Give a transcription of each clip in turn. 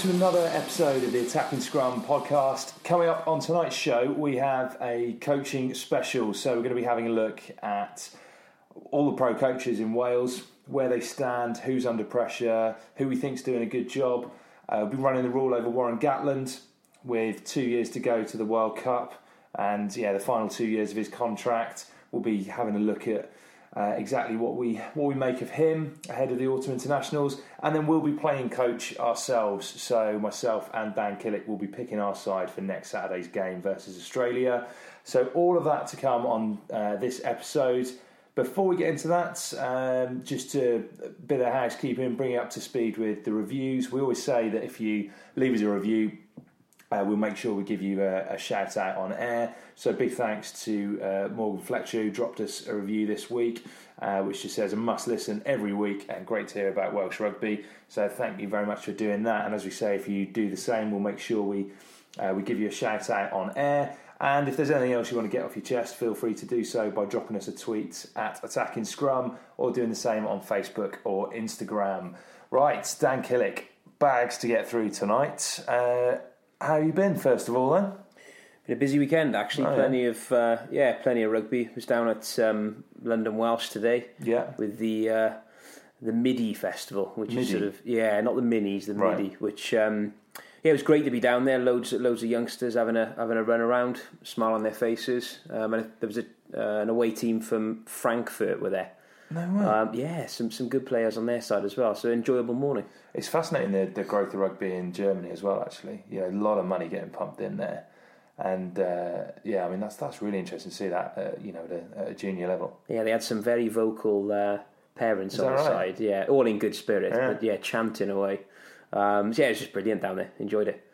to another episode of the Attacking Scrum podcast. Coming up on tonight's show, we have a coaching special. So, we're going to be having a look at all the pro coaches in Wales, where they stand, who's under pressure, who we think's doing a good job. Uh, we'll be running the rule over Warren Gatland with two years to go to the World Cup, and yeah, the final two years of his contract. We'll be having a look at uh, exactly what we what we make of him ahead of the autumn internationals, and then we'll be playing coach ourselves. So myself and Dan Killick will be picking our side for next Saturday's game versus Australia. So all of that to come on uh, this episode. Before we get into that, um, just a bit of housekeeping, bring you up to speed with the reviews. We always say that if you leave us a review, uh, we'll make sure we give you a, a, shout out on air. So big thanks to uh, Morgan Fletcher who dropped us a review this week, uh, which just says a must listen every week and great to hear about Welsh rugby. So thank you very much for doing that. And as we say, if you do the same, we'll make sure we uh, we give you a shout out on air. And if there's anything else you want to get off your chest, feel free to do so by dropping us a tweet at Attacking Scrum or doing the same on Facebook or Instagram. Right, Dan Killick, bags to get through tonight. How you been, first of all, then? Been a busy weekend, actually. Oh, plenty yeah. of uh, yeah, plenty of rugby. Was down at um, London Welsh today. Yeah. with the uh, the MIDI festival, which is sort of yeah, not the minis, the Right. MIDI. Which um, yeah, it was great to be down there. Loads loads of youngsters having a having a run around, smile on their faces. Um, and there was a, uh, an away team from Frankfurt were there. No way. Um, yeah, some some good players on their side as well. So enjoyable morning. It's fascinating the, the growth of rugby in Germany as well. Actually, you know, a lot of money getting pumped in there, and uh, yeah, I mean that's that's really interesting to see that. Uh, you know, at a, at a junior level. Yeah, they had some very vocal uh, parents Is on the right? side. Yeah, all in good spirit, Yeah. but yeah, chanting away. Um, so yeah, it was just brilliant down there. Enjoyed it.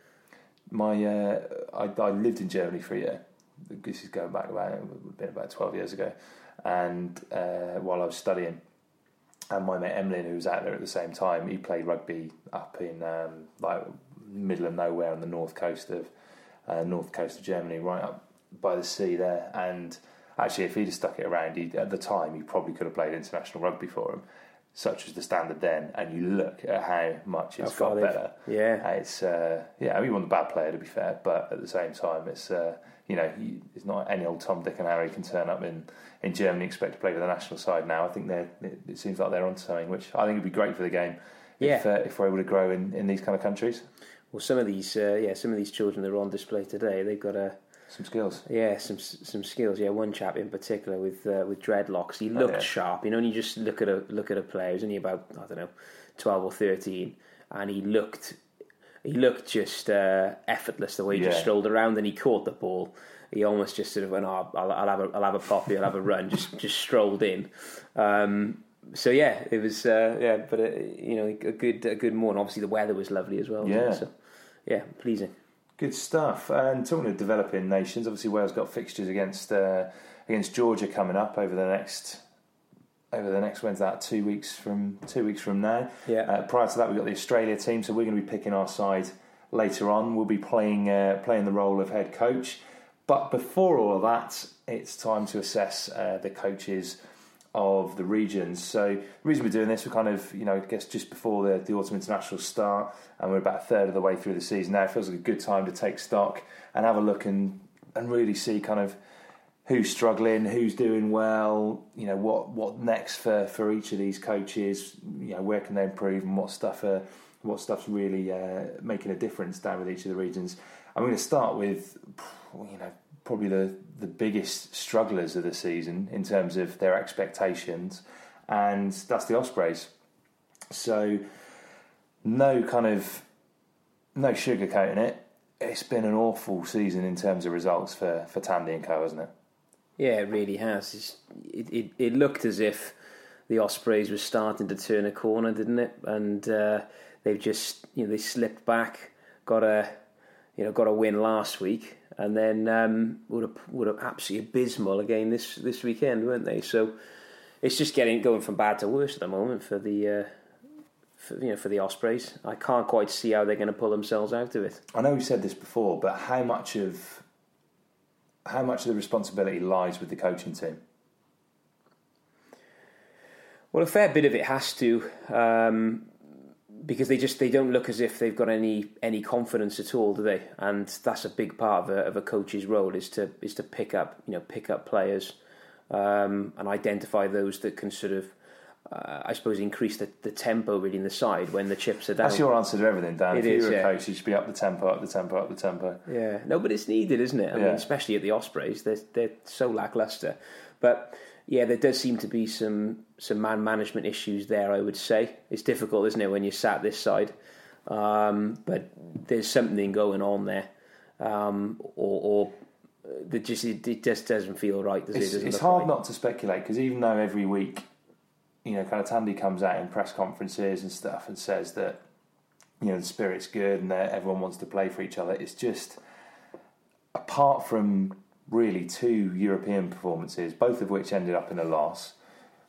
My uh, I, I lived in Germany for a year. This is going back about it would have been about twelve years ago, and uh, while I was studying, and my mate Emlyn, who was out there at the same time, he played rugby up in um, like middle of nowhere on the north coast of uh, north coast of Germany, right up by the sea there. And actually, if he'd have stuck it around, he, at the time, he probably could have played international rugby for him. Such was the standard then, and you look at how much it's got better. yeah. Uh, it's uh, yeah. I mean, he wasn't a bad player to be fair, but at the same time, it's uh, you know, it's not any old Tom, Dick, and Harry can turn up in, in Germany and expect to play for the national side now. I think they're it, it seems like they're on something, which I think would be great for the game. If, Yeah. uh, if we're able to grow in, in these kind of countries, Well, some of these, uh, yeah, some of these children that are on display today, they've got a some skills. yeah, some some skills. Yeah, one chap in particular with uh, with dreadlocks, he looked yeah. sharp. You know, when you just look at a look at a player, he was only about I don't know, twelve or thirteen, and he looked he looked just uh, effortless the way he just strolled around and he caught the ball. He almost just sort of went, oh, I'll, I'll have a, I'll have a poppy, I'll have a run. Just, just strolled in. Um, so yeah, it was uh, yeah, but uh, you know a good a good morning. Obviously the weather was lovely as well. Yeah. so, yeah, pleasing. Good stuff. And talking of developing nations, obviously Wales got fixtures against uh, against Georgia coming up over the next over the next when's that two weeks from two weeks from now. Yeah. Uh, prior to that, we've got the Australia team, so we're going to be picking our side later on. We'll be playing uh, playing the role of head coach. But before all of that, it's time to assess uh, the coaches of the regions. So the reason we're doing this, we're kind of, you know, I guess just before the, the autumn international start, and we're about a third of the way through the season now. It feels like a good time to take stock and have a look and and really see kind of who's struggling, who's doing well, you know, what what next for, for each of these coaches, you know, where can they improve and what stuff are, what stuff's really uh, making a difference down with each of the regions. I'm going to start with, you know, probably the, the biggest strugglers of the season in terms of their expectations, and that's the Ospreys. So, no kind of no sugarcoating it. It's been an awful season in terms of results for for Tandy and Co, hasn't it? Yeah, it really has. It, it it looked as if the Ospreys were starting to turn a corner, didn't it? And uh, they've just you know they slipped back, got a you know got a win last week, and then um, would have would have absolutely abysmal again this this weekend, weren't they? So it's just getting going from bad to worse at the moment for the. Uh, for, you know, for the Ospreys, I can't quite see how they're going to pull themselves out of it. I know we've said this before, but how much of how much of the responsibility lies with the coaching team? Well, a fair bit of it has to, um, because they just they don't look as if they've got any any confidence at all, do they? And that's a big part of a, of a coach's role is to is to pick up you know pick up players um, and identify those that can sort of. Uh, I suppose increase the, the tempo really in the side when the chips are down. That's your answer to everything, Dan. It if is, you're a yeah. coach, you should be up the tempo, up the tempo, up the tempo. Yeah, no, but it's needed, isn't it? I Yeah. mean, especially at the Ospreys, they're they're so lackluster. But yeah, there does seem to be some some man management issues there. I would say it's difficult, isn't it, when you're sat this side? Um, but there's something going on there, um, or, or the just it, it just doesn't feel right. Does it? It's, Doesn't it's hard right. not to speculate because even though every week, you know, kind of Tandy comes out in press conferences and stuff and says that, you know, the spirit's good and that everyone wants to play for each other. It's just, apart from really two European performances, both of which ended up in a loss,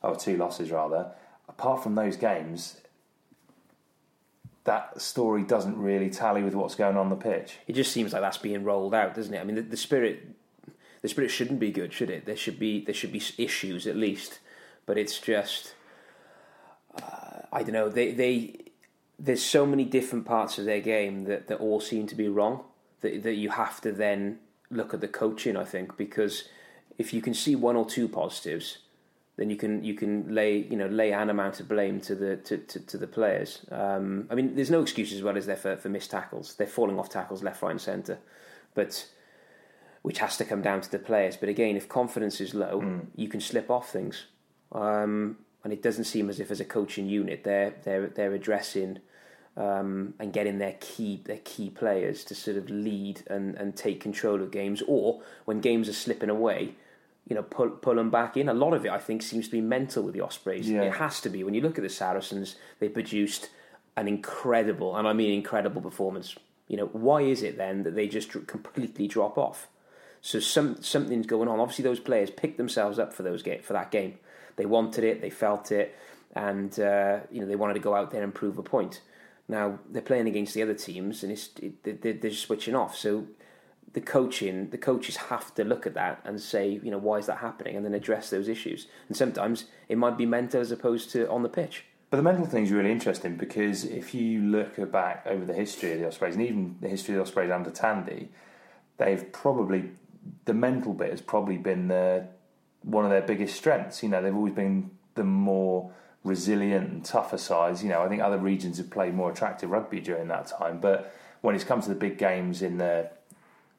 or two losses rather, apart from those games, that story doesn't really tally with what's going on the pitch. It just seems like that's being rolled out, doesn't it? I mean, the, the spirit, the spirit shouldn't be good, should it? There should be there should be issues at least, but it's just, I don't know. They they there's so many different parts of their game that, that all seem to be wrong. That that you have to then look at the coaching. I think because if you can see one or two positives, then you can you can lay you know lay an amount of blame to the to, to, to the players. Um, I mean, there's no excuses as well as there for, for missed tackles. They're falling off tackles left, right, and centre, but which has to come down to the players. But again, if confidence is low, you can slip off things, um, and it doesn't seem as if as a coaching unit they're they're they're addressing. Um, and getting their key their key players to sort of lead and, and take control of games, or when games are slipping away, you know, pull pull them back in. A lot of it, I think, seems to be mental with the Ospreys. Yeah. It has to be. When you look at the Saracens, they produced an incredible, and I mean incredible performance. You know, why is it then that they just completely drop off? So some something's going on. Obviously, those players picked themselves up for those game for that game. They wanted it, they felt it, and uh, you know they wanted to go out there and prove a point. Now they're playing against the other teams, and it's it, they- they're just switching off. So the coaching, the coaches have to look at that and say, you know, why is that happening, and then address those issues. And sometimes it might be mental as opposed to on the pitch. But the mental thing is really interesting because if you look back over the history of the Ospreys and even the history of the Ospreys under Tandy, they've probably the mental bit has probably been the one of their biggest strengths. You know, they've always been the more resilient and tougher sides. You know, I think other regions have played more attractive rugby during that time, but when it's come to the big games in the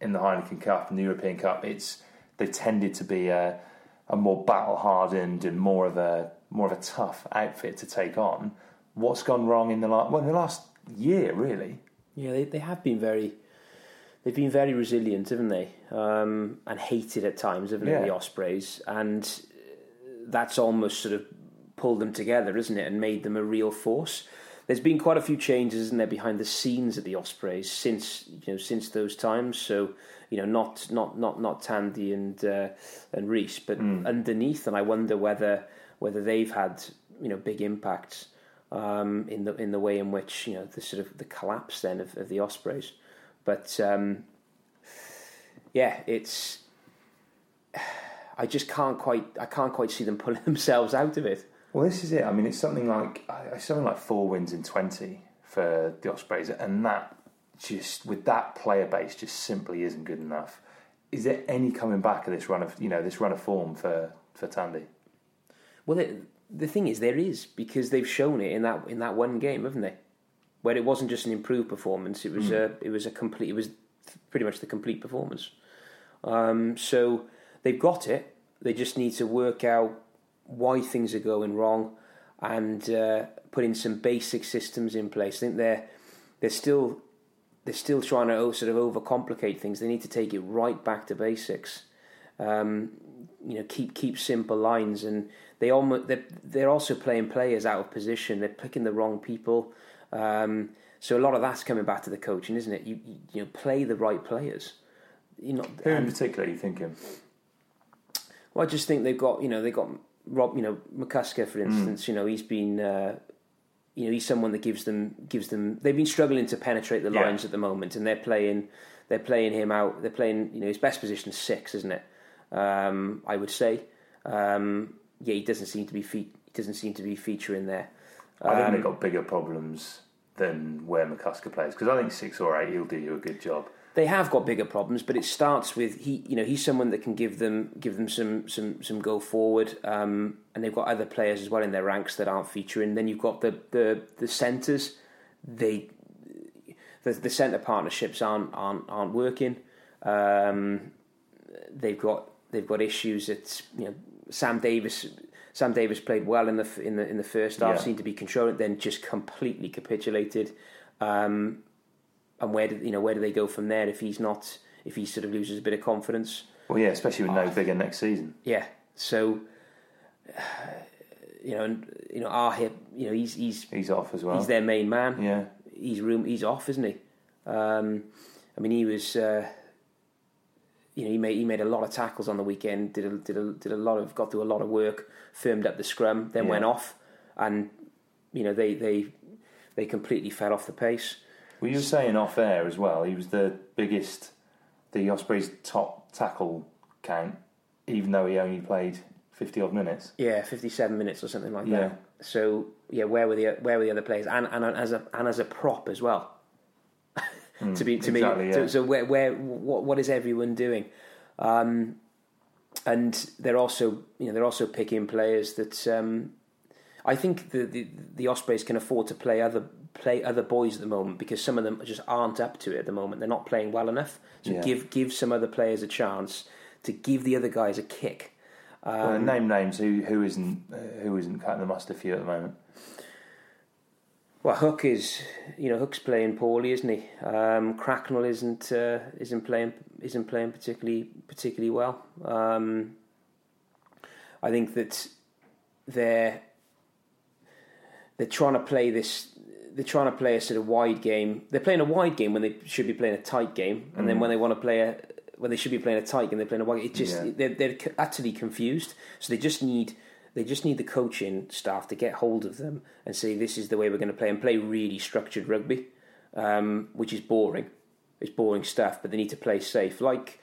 in the Heineken Cup and the European Cup, it's they've tended to be a, a more battle hardened and more of a more of a tough outfit to take on. What's gone wrong in the last well in the last year really? Yeah, they they have been very. They've been very resilient, haven't they? Um, and hated at times, haven't Yeah. they, the Ospreys? And that's almost sort of pulled them together, isn't it, and made them a real force. There's been quite a few changes, isn't there, behind the scenes at the Ospreys since you know since those times. So you know, not not not not Tandy and uh, and Reese, but underneath, and I wonder whether whether they've had you know big impacts um, in the in the way in which you know the sort of the collapse then of, of the Ospreys. But um, yeah, it's I just can't quite I can't quite see them pulling themselves out of it. Well, this is it. I mean, it's something like something like four wins in twenty for the Ospreys, and that just with that player base just simply isn't good enough. Is there any coming back of this run of you know this run of form for for Tandy? Well, the, the thing is, there is because they've shown it in that in that one game, haven't they? Where it wasn't just an improved performance; it was a it was a complete. It was pretty much the complete performance. Um, so they've got it. They just need to work out why things are going wrong and uh, put in some basic systems in place. I think they're they're still they're still trying to sort of overcomplicate things. They need to take it right back to basics. Um, you know, keep keep simple lines, and they almost they're, they're also playing players out of position. They're picking the wrong people. Um, so a lot of that's coming back to the coaching, isn't it? You you, you know, play the right players. You know, Who in particular are you thinking? well, I just think they've got you know they've got Rob you know McCusker for instance. You know he's been uh, you know he's someone that gives them gives them. They've been struggling to penetrate the Yeah. lines at the moment, and they're playing they're playing him out. They're playing you know his best position is six, isn't it? Um, I would say. Um, yeah, he doesn't seem to be fe- he doesn't seem to be featuring there. I think Um, they've got bigger problems than where McCusker plays because I think six or eight he'll do you a good job. they have got bigger problems, but it starts with he. You know, he's someone that can give them give them some some some go forward, um, and they've got other players as well in their ranks that aren't featuring. Then you've got the the the centres. They the the centre partnerships aren't aren't aren't working. Um, they've got they've got issues. It's you know Sam Davies. Sam Davies played well in the in the in the first half, Yeah. seemed to be controlling, then just completely capitulated. Um, and where do you know where do they go from there if he's not if he sort of loses a bit of confidence? Well, yeah, especially with no figure next season. Yeah, so you know, and you know, our hip, you know, he's he's He's off as well. he's their main man. Yeah. he's room he's off, isn't he? Um, I mean, he was. Uh, you know, he made he made a lot of tackles on the weekend. Did a, did a, did a lot of got through a lot of work. Firmed up the scrum, then Yeah. went off, and you know they they they completely fell off the pace. Well, you were saying off air as well. He was the biggest, the Ospreys' top tackle count, even though he only played fifty odd minutes. Yeah, fifty-seven minutes or something like Yeah. that. So yeah, where were the where were the other players? And and as a and as a prop as well. To be to exactly, me, yeah. so, so where where what what is everyone doing? Um, and they're also you know they're also picking players that um, I think the, the the Ospreys can afford to play other play other boys at the moment because some of them just aren't up to it at the moment. They're not playing well enough. So Yeah. give give some other players a chance to give the other guys a kick. well, Um, name names who who isn't uh, who isn't cutting the mustard for you at the moment. Well, Hook is, you know, Hook's playing poorly, isn't he? Um, Cracknell isn't uh, isn't playing isn't playing particularly particularly well. Um, I think that they're they're trying to play this. They're trying to play a sort of wide game. They're playing a wide game when they should be playing a tight game, and then when they want to play a when they should be playing a tight game, they're playing a wide. It just Yeah. they're they're utterly confused. So they just need they just need the coaching staff to get hold of them and say this is the way we're going to play and play really structured rugby, um, which is boring. It's boring stuff, but they need to play safe. Like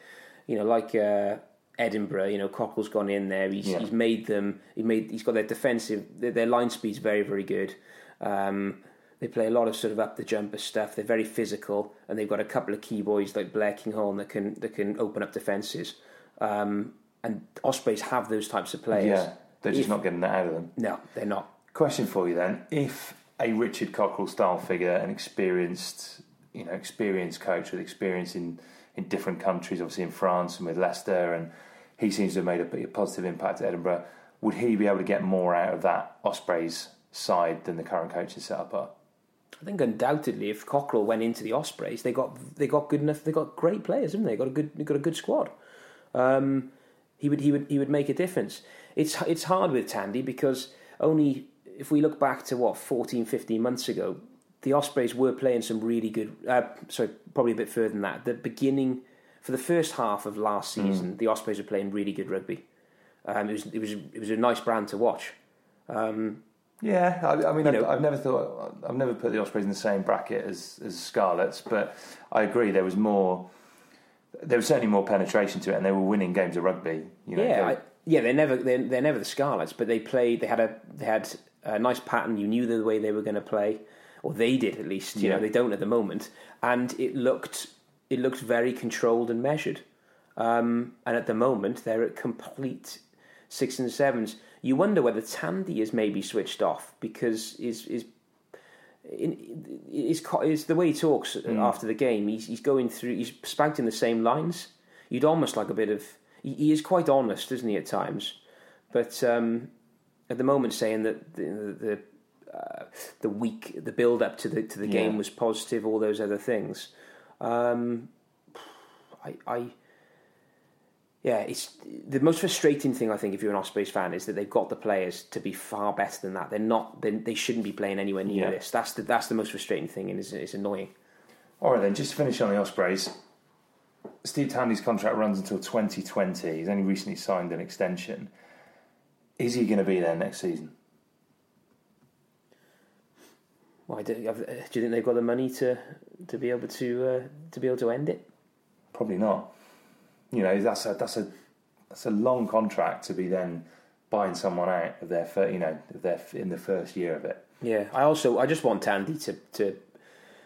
you know, like uh, Edinburgh. You know, Cockerill's gone in there. He's Yeah. he's made them. He made. He's got their defensive. Their, their line speed's very very good. Um, they play a lot of sort of up the jumper stuff. They're very physical, and they've got a couple of key boys like Blair Kinghorn that can that can open up defences. Um, and Ospreys have those types of players. Yeah, they're just If- not getting that out of them. No, they're not. Question for you then: If a Richard Cockerill style figure, an experienced, you know, experienced coach with experience in in different countries, obviously in France and with Leicester, and he seems to have made a, pretty positive impact at Edinburgh. Would he be able to get more out of that Ospreys side than the current coaches set up are? I think undoubtedly, if Cockerill went into the Ospreys, they got they got good enough. They got great players, haven't they? Got a good got a good squad. Um, he would he would he would make a difference. It's it's hard with Tandy because only if we look back to what 14, 15 months ago, the Ospreys were playing some really good. Uh, sorry, probably a bit further than that. The beginning for the first half of last Mm. season, the Ospreys were playing really good rugby. Um, it was it was it was a nice brand to watch. Um, Yeah, I, I mean, I've, know- I've never thought I've never put the Ospreys in the same bracket as as Scarlets, but I agree there was more. There was certainly more penetration to it, and they were winning games of rugby. You know, yeah, yeah, they're never they're, they're never the Scarlets, but they played. They had a they had a nice pattern. You knew the way they were going to play, or they did at least. You Yeah. know, they don't at the moment, and it looked it looked very controlled and measured. Um, and at the moment, they're at complete six and sevens. You wonder whether Tandy is maybe switched off because is is. In, is, is the way he talks after the game. He's, he's going through. He's spouting the same lines. You'd almost like a bit of. He, he is quite honest, isn't he, at times? But um, at the moment, saying that the the, uh, the week, the build up to the to the Yeah. game was positive. All those other things. Um, I, I, yeah, it's the most frustrating thing I think if you're an Ospreys fan is that they've got the players to be far better than that. They're not. They, they shouldn't be playing anywhere near Yeah. this. That's the that's the most frustrating thing, and it's, it's annoying. All right, then, just to finish on the Ospreys, Steve Tandy's contract runs until 2020. He's only recently signed an extension. Is he going to be there next season? Why do, have- do you think they've got the money to to be able to uh, to be able to end it? Probably not. You know, that's a that's a that's a long contract to be then buying someone out of their you know of their in the first year of it. Yeah, I also I just want Tandy to to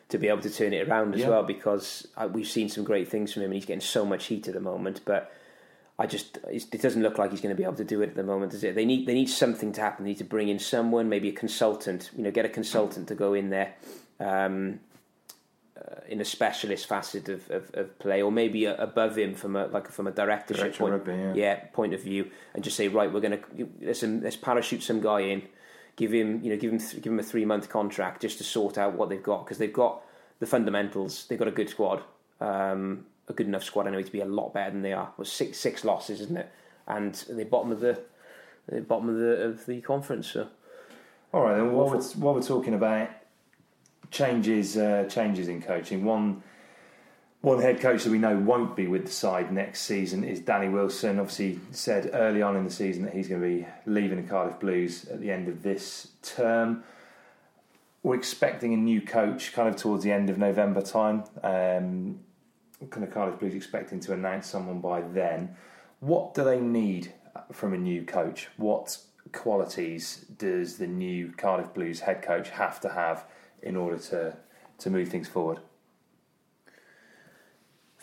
to be able to turn it around as Yeah. well because I, we've seen some great things from him and he's getting so much heat at the moment. But I just it doesn't look like he's going to be able to do it at the moment, does it? They need they need something to happen. They need to bring in someone, maybe a consultant. You know, get a consultant to go in there. Um, uh, in a specialist facet of, of, of play, or maybe a, above him from a like from a directorship Director point, of rugby, yeah, point of view, and just say, right, we're going to let's let's parachute some guy in, give him you know give him th- give him a three month contract just to sort out what they've got because they've got the fundamentals, they've got a good squad, um, a good enough squad anyway to be a lot better than they are. Well, six six losses, isn't it? And they're bottom of the the bottom of the of the conference. So All right, then while we're, while we're talking about changes, uh, changes in coaching, one one head coach that we know won't be with the side next season is Danny Wilson. Obviously, said early on in the season that he's going to be leaving the Cardiff Blues at the end of this term. We're expecting a new coach kind of towards the end of November time. Um, kind of Cardiff Blues expecting to announce someone by then. What do they need from a new coach? What qualities does the new Cardiff Blues head coach have to have in order to to move things forward?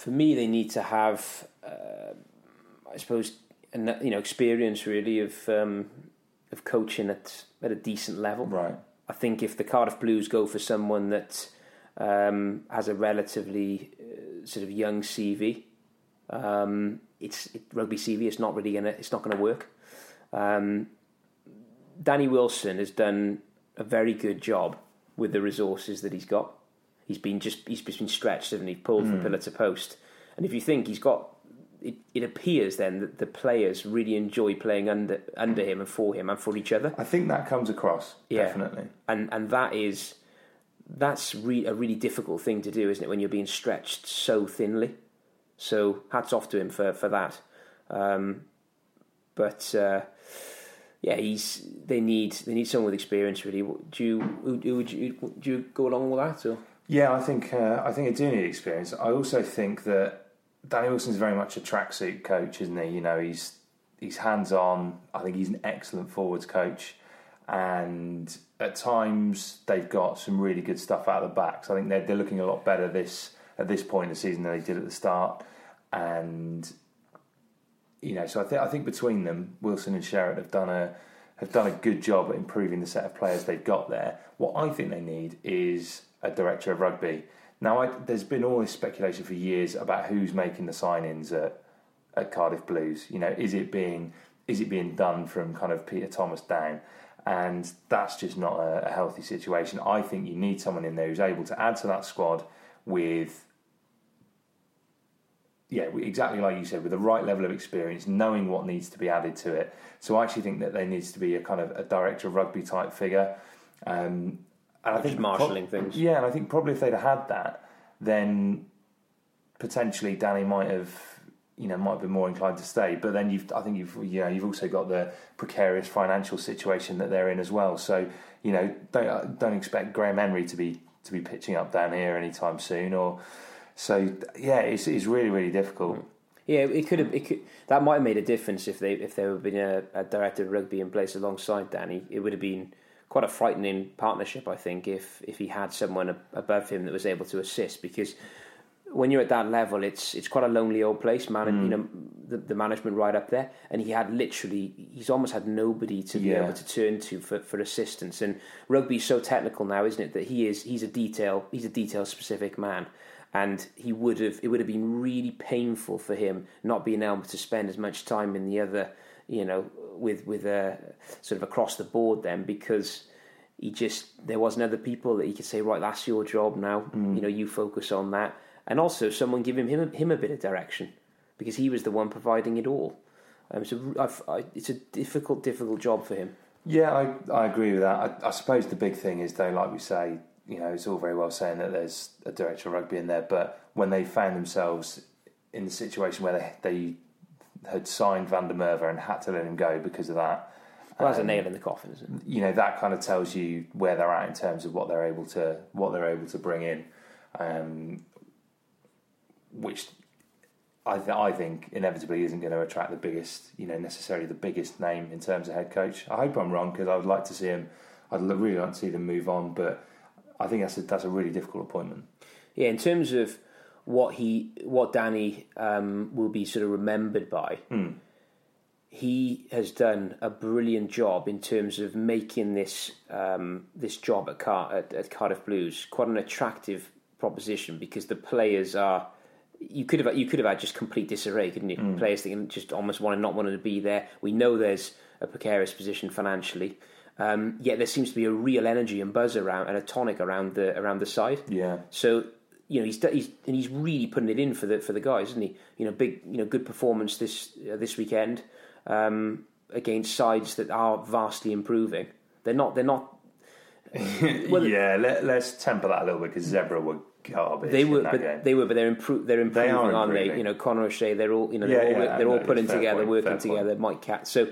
for me, they need to have, uh, I suppose, an, you know, experience really of um, of coaching at at a decent level. Right. I think if the Cardiff Blues go for someone that um, has a relatively uh, sort of young CV, um, it's it, rugby CV. It's not really gonna. It's not gonna work. Um, Danny Wilson has done a very good job with the resources that he's got. He's been just he's just been stretched, hasn't he? Pulled from pillar to post. And if you think he's got, it, it appears then that the players really enjoy playing under under him and for him and for each other. I think that comes across Yeah. definitely. and and that is that's re- a really difficult thing to do, isn't it? When you're being stretched so thinly. So hats off to him for for that. Um, but uh, yeah, he's they need they need someone with experience. Really, do you would you do you go along with that or? Yeah, I think uh, I think I do need experience. I also think that Danny Wilson's very much a tracksuit coach, isn't he? You know, he's he's hands on. I think he's an excellent forwards coach, and at times they've got some really good stuff out of the backs. I think they're they're looking a lot better this at this point in the season than they did at the start, and you know, so I think I think between them, Wilson and Sherratt have done a have done a good job at improving the set of players they've got there. What I think they need is a director of rugby. Now, I, there's been all this speculation for years about who's making the signings at at Cardiff Blues. You know, is it being is it being done from kind of Peter Thomas down? And that's just not a, a healthy situation. I think you need someone in there who's able to add to that squad with yeah, exactly like you said, with the right level of experience, knowing what needs to be added to it. So I actually think that there needs to be a kind of a director of rugby type figure. Um, and I think marshalling things. Yeah, and I think probably if they'd have had that, then potentially Danny might have, you know, might have been more inclined to stay. But then you've, I think you've, you know, you've also got the precarious financial situation that they're in as well. So you know, don't don't expect Graham Henry to be to be pitching up down here anytime soon. Or so yeah, it's it's really really difficult. Yeah, it could have. It could, that might have made a difference if they if there had been a, a director of rugby in place alongside Danny. It would have been quite a frightening partnership, I think, if if he had someone above him that was able to assist. Because when you're at that level, it's it's quite a lonely old place. Man, you mm. know, the, the management right up there, and he had literally he's almost had nobody to be Yeah. able to turn to for, for assistance. And rugby's so technical now, isn't it? That he is he's a detail he's a detail specific man. And he would have it would have been really painful for him not being able to spend as much time in the other, you know, with with a sort of across the board then because he just there wasn't other people that he could say right that's your job now you know you focus on that and also someone giving him him a bit of direction because he was the one providing it all. Um, so I, it's a difficult difficult job for him. Yeah, I, I agree with that. I, I suppose the big thing is, though, like we say, you know, it's all very well saying that there's a director of rugby in there, but when they found themselves in the situation where they, they had signed Van der Merwe and had to let him go because of that, Well, that's a um, nail in the coffin, isn't it? you know, that kind of tells you where they're at in terms of what they're able to what they're able to bring in, um, which I, th- I think inevitably isn't going to attract the biggest, you know, necessarily the biggest name in terms of head coach. I hope I'm wrong because I would like to see him. I'd really like to see them move on, but I think that's a, that's a really difficult appointment. Yeah, in terms of what he, what Danny um, will be sort of remembered by, he has done a brilliant job in terms of making this um, this job at, Car- at, at Cardiff Blues quite an attractive proposition because the players are. You could have you could have had just complete disarray, couldn't you? Players that just almost want to not wanting to be there. We know there's a precarious position financially, um, yet there seems to be a real energy and buzz around and a tonic around the around the side. Yeah. So you know he's he's and he's really putting it in for the for the guys, isn't he? You know, big you know good performance this uh, this weekend um, against sides that are vastly improving. They're not they're not Well, yeah, let, let's temper that a little bit because Zebre were garbage. they were but game. they were but they're impro- they're improving, are aren't they? You know, Conor O'Shea, they're all you know they're Yeah, all yeah, they're all putting together, point, working fair point. together. Mike Catt. So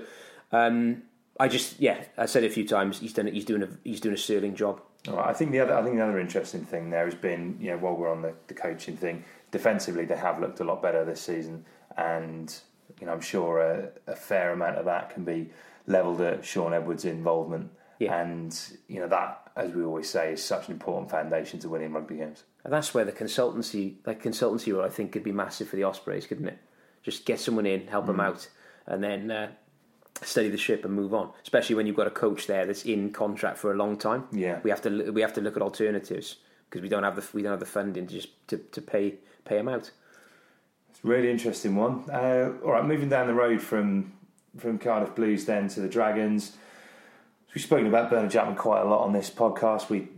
um, I just yeah, I said it a few times. He's done. He's doing a he's doing a sterling job. All right, I think the other, I think the other interesting thing there has been, you know, while we're on the, the coaching thing, defensively they have looked a lot better this season, and you know, I'm sure a, a fair amount of that can be levelled at Shaun Edwards' involvement, Yeah. and you know that, as we always say, is such an important foundation to winning rugby games. And that's where the consultancy, like consultancy role, I think could be massive for the Ospreys, couldn't it? Just get someone in, help Mm. them out, and then uh, steady the ship and move on. Especially when you've got a coach there that's in contract for a long time. Yeah. we have to we have to look at alternatives because we don't have the we don't have the funding to just to, to pay pay them out. It's a really interesting one. Uh, all right, moving down the road from from Cardiff Blues then to the Dragons. We've spoken about Bernard Jackman quite a lot on this podcast. We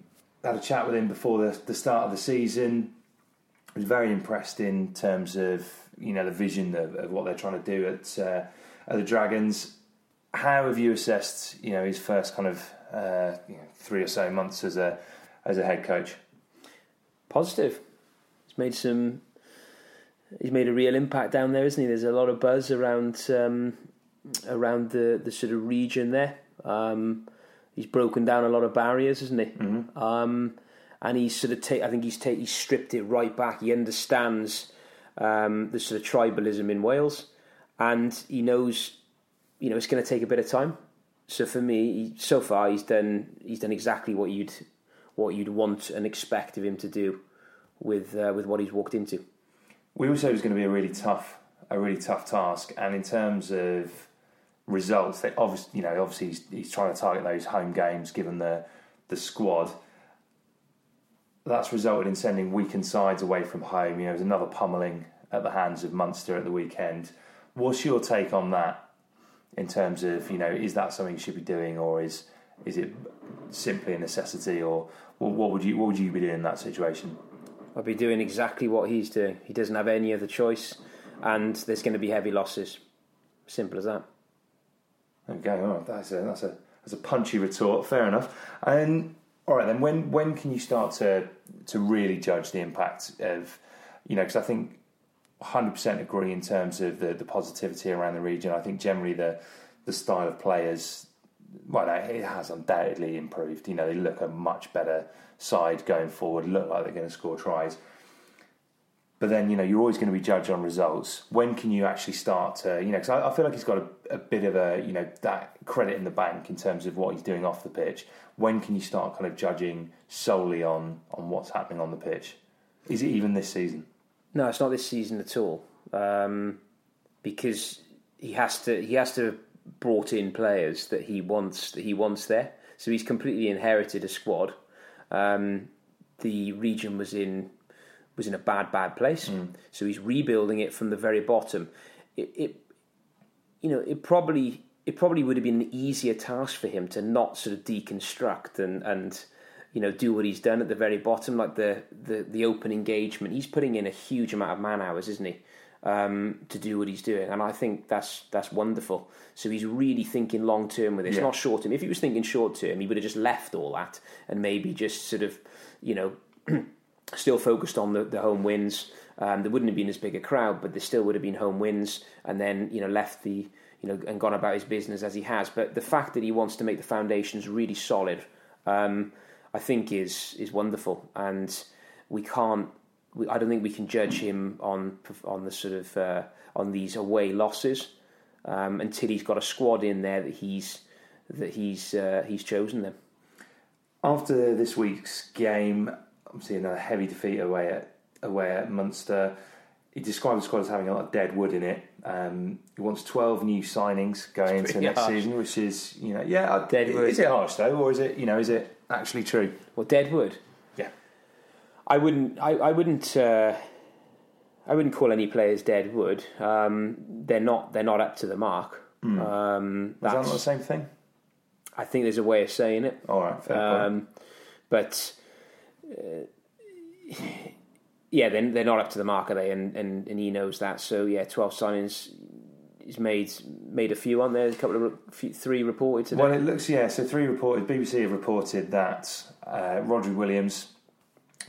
had a chat with him before the, the start of the season. I was very impressed in terms of you know the vision of, of what they're trying to do at uh, at the Dragons. How have you assessed you know his first kind of uh, you know, three or so months as a as a head coach? Positive. He's made some. He's made a real impact down there, isn't he? There's a lot of buzz around um, around the, the sort of region there. Um, he's broken down a lot of barriers, isn't he? Mm-hmm. Um, and he's sort of ta- I think he's ta- he's stripped it right back. He understands um, the sort of tribalism in Wales, and he knows, you know, it's going to take a bit of time. So for me, so far he's done he's done exactly what you'd what you'd want and expect of him to do with uh, with what he's walked into. We also was going to be a really tough, a really tough task. And in terms of results, they obviously, you know, obviously he's, he's trying to target those home games given the the squad. That's resulted in sending weakened sides away from home. You know, there's another pummeling at the hands of Munster at the weekend. What's your take on that? In terms of, you know, is that something you should be doing, or is is it simply a necessity, or what, what would you what would you be doing in that situation? I'd be doing exactly what he's doing. He doesn't have any other choice. and there's going to be heavy losses. Simple as that. There we go. Oh, that's a that's a that's a punchy retort. Fair enough. And all right, then when when can you start to to really judge the impact of you know? Because I think 100% agree in terms of the the positivity around the region. I think generally the the style of players. Well, it has undoubtedly improved. You know, they look a much better side going forward. Look like they're going to score tries. But then, you know, you're always going to be judged on results. When can you actually start to, you know, because I, I, feel like he's got a, a, bit of a, you know, that credit in the bank in terms of what he's doing off the pitch. When can you start kind of judging solely on on what's happening on the pitch? Is it even this season? No, it's not this season at all. Um, because he has to, he has to brought in players that he wants that he wants there. So he's completely inherited a squad. Um, the region was in was in a bad bad place, mm. so he's rebuilding it from the very bottom. It, it, you know, it probably it probably would have been an easier task for him to not sort of deconstruct and and you know do what he's done at the very bottom, like the the, the open engagement. He's putting in a huge amount of man hours, isn't he? um, to do what he's doing, and I think that's that's wonderful. So he's really thinking long term with this, yeah. not short term. If he was thinking short term, he would have just left all that and maybe just sort of, you know, still focused on the, the home wins. Um, there wouldn't have been as big a crowd, but there still would have been home wins, and then you know left the you know and gone about his business as he has. But the fact that he wants to make the foundations really solid, um, I think is is wonderful, and we can't I don't think we can judge him on on the sort of uh, on these away losses um, until he's got a squad in there that he's that he's uh, he's chosen them. After this week's game, I'm seeing a heavy defeat away at away at Munster. He described the squad as having a lot of dead wood in it. Um, he wants 12 new signings going into next harsh. season, which is you know yeah dead wood. Is it harsh though, or is it you know is it actually true? Well, dead wood. Yeah. I wouldn't. I, I wouldn't. Uh, I wouldn't call any players dead wood. Um, they're not. They're not up to the mark. Mm. Um, that's, Is that not the same thing? I think there's a way of saying it. All right, fair um, But uh, yeah, then they're, not up to the mark, are they? And, and and he knows that. So yeah, twelve signings. He's made made a few on there. A couple of three reported today. Well, it looks yeah. So three reported. BBC have reported that uh, Rhodri Williams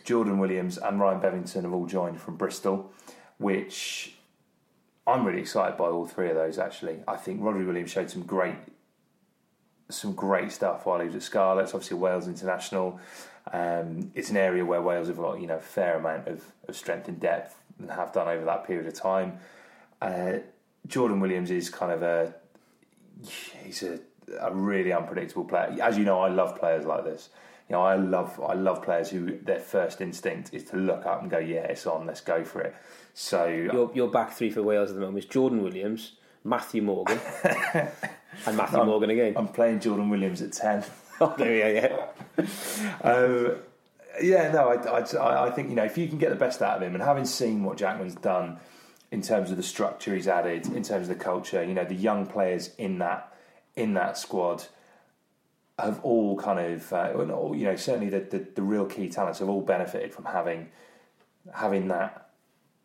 Jordan Williams and Ryan Bevington have all joined from Bristol, which I'm really excited by all three of those. Actually, I think Rhodri Williams showed some great, some great stuff while he was at Scarlets. Obviously, Wales international. Um, it's an area where Wales have got you know a fair amount of, of strength and depth and have done over that period of time. Uh, Jordan Williams is kind of a he's a, a really unpredictable player. As you know, I love players like this you know, I love I love players who their first instinct is to look up and go, yeah, it's on, let's go for it. So your your back three for Wales at the moment is Jordan Williams, Matthew Morgan, and Matthew I'm, Morgan again. I'm playing Jordan Williams at ten. oh, there we go. Yeah. um, yeah, no, I, I, I think you know if you can get the best out of him, and having seen what Jackman's done in terms of the structure he's added, in terms of the culture, you know, the young players in that in that squad have all kind of, uh, you know, certainly the, the, the real key talents have all benefited from having having that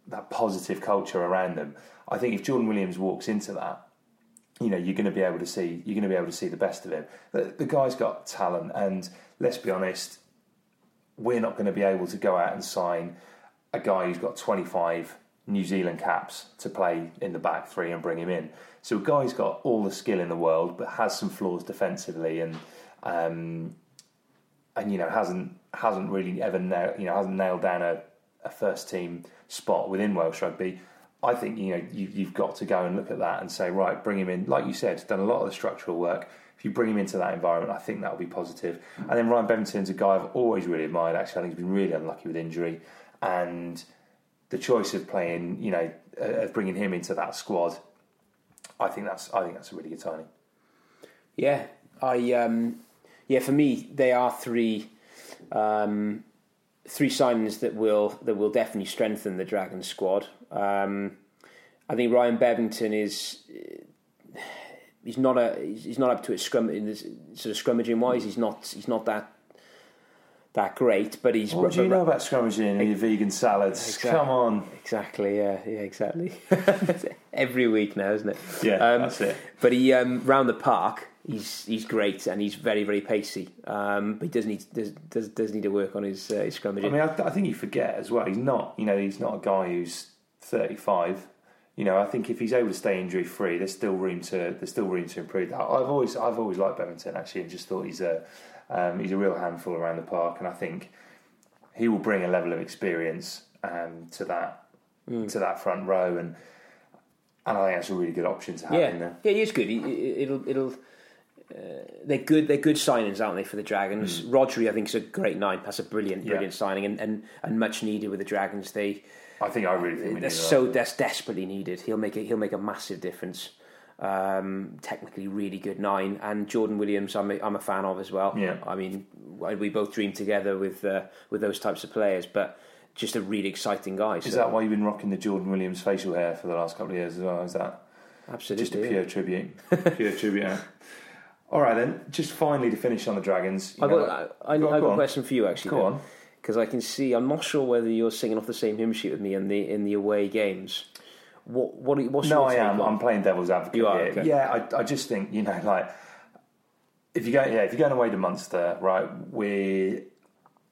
that positive culture around them. I think if Jordan Williams walks into that, you know, you're going to be able to see you're going to be able to see the best of him. The, the guy's got talent, and let's be honest, we're not going to be able to go out and sign a guy who's got 25 New Zealand caps to play in the back three and bring him in. So a guy's got all the skill in the world, but has some flaws defensively and um, and you know hasn't hasn't really ever nailed, you know hasn't nailed down a, a first team spot within Welsh rugby. I think you know you, have got to go and look at that and say right, bring him in. Like you said, done a lot of the structural work. If you bring him into that environment, I think that will be positive. And then Ryan Bevington's a guy I've always really admired. Actually, I think he's been really unlucky with injury, and the choice of playing, you know, uh, of bringing him into that squad, I think that's I think that's a really good signing. Yeah, I um, yeah, for me, they are three um, three signings that will that will definitely strengthen the Dragon squad. Um, I think Ryan Bevington is he's not a he's not up to it scrum in this, sort of scrummaging wise. He's not he's not that that great, but he's What do you know about scrummaging and your vegan salads? Exactly. Come on. Exactly, yeah, yeah, exactly. Every week now, isn't it? Yeah, Um, that's it. But he um, round the park, he's he's great and he's very very pacey. Um, but he does need does, does does need to work on his uh, his scrummaging. I mean, I, I think you forget as well. He's not, you know, he's not a guy who's thirty-five. You know, I think if he's able to stay injury free, there's still room to there's still room to improve that. I've always I've always liked Bevington actually, and just thought he's a um, he's a real handful around the park, and I think he will bring a level of experience um, to that to that front row, and and I think that's a really good option to have yeah, in there. yeah, he is good. He, it'll it'll. Uh, they're good. They're good signings, aren't they, for the Dragons? Rhodri, I think, is a great nine. That's a brilliant, Hmm. Yeah. brilliant signing, and, and, and much needed with the Dragons. They I think I really think they're so that. that's desperately needed. He'll make it. He'll make a massive difference. Um, technically, really good nine, and Jordan Williams, I'm a, I'm a fan of as well. Yeah. I mean, we both dream together with uh, with those types of players, but just a really exciting guy. Is so- that why you've been rocking the Jordan Williams facial hair for the last couple of years as well? Is that absolutely just a yeah. pure tribute? Pure tribute. All right then. Just finally to finish on the Dragons. I've got, I, I, go I've go got a question for you actually. Go on. because I can see. I'm not sure whether you're singing off the same hymn sheet with me in the in the away games. What what are what's No, your I take am. on- I'm playing devil's advocate You are, here. okay. Yeah, I, I just think you know, like if you go, yeah, if you're going away to Munster, right? We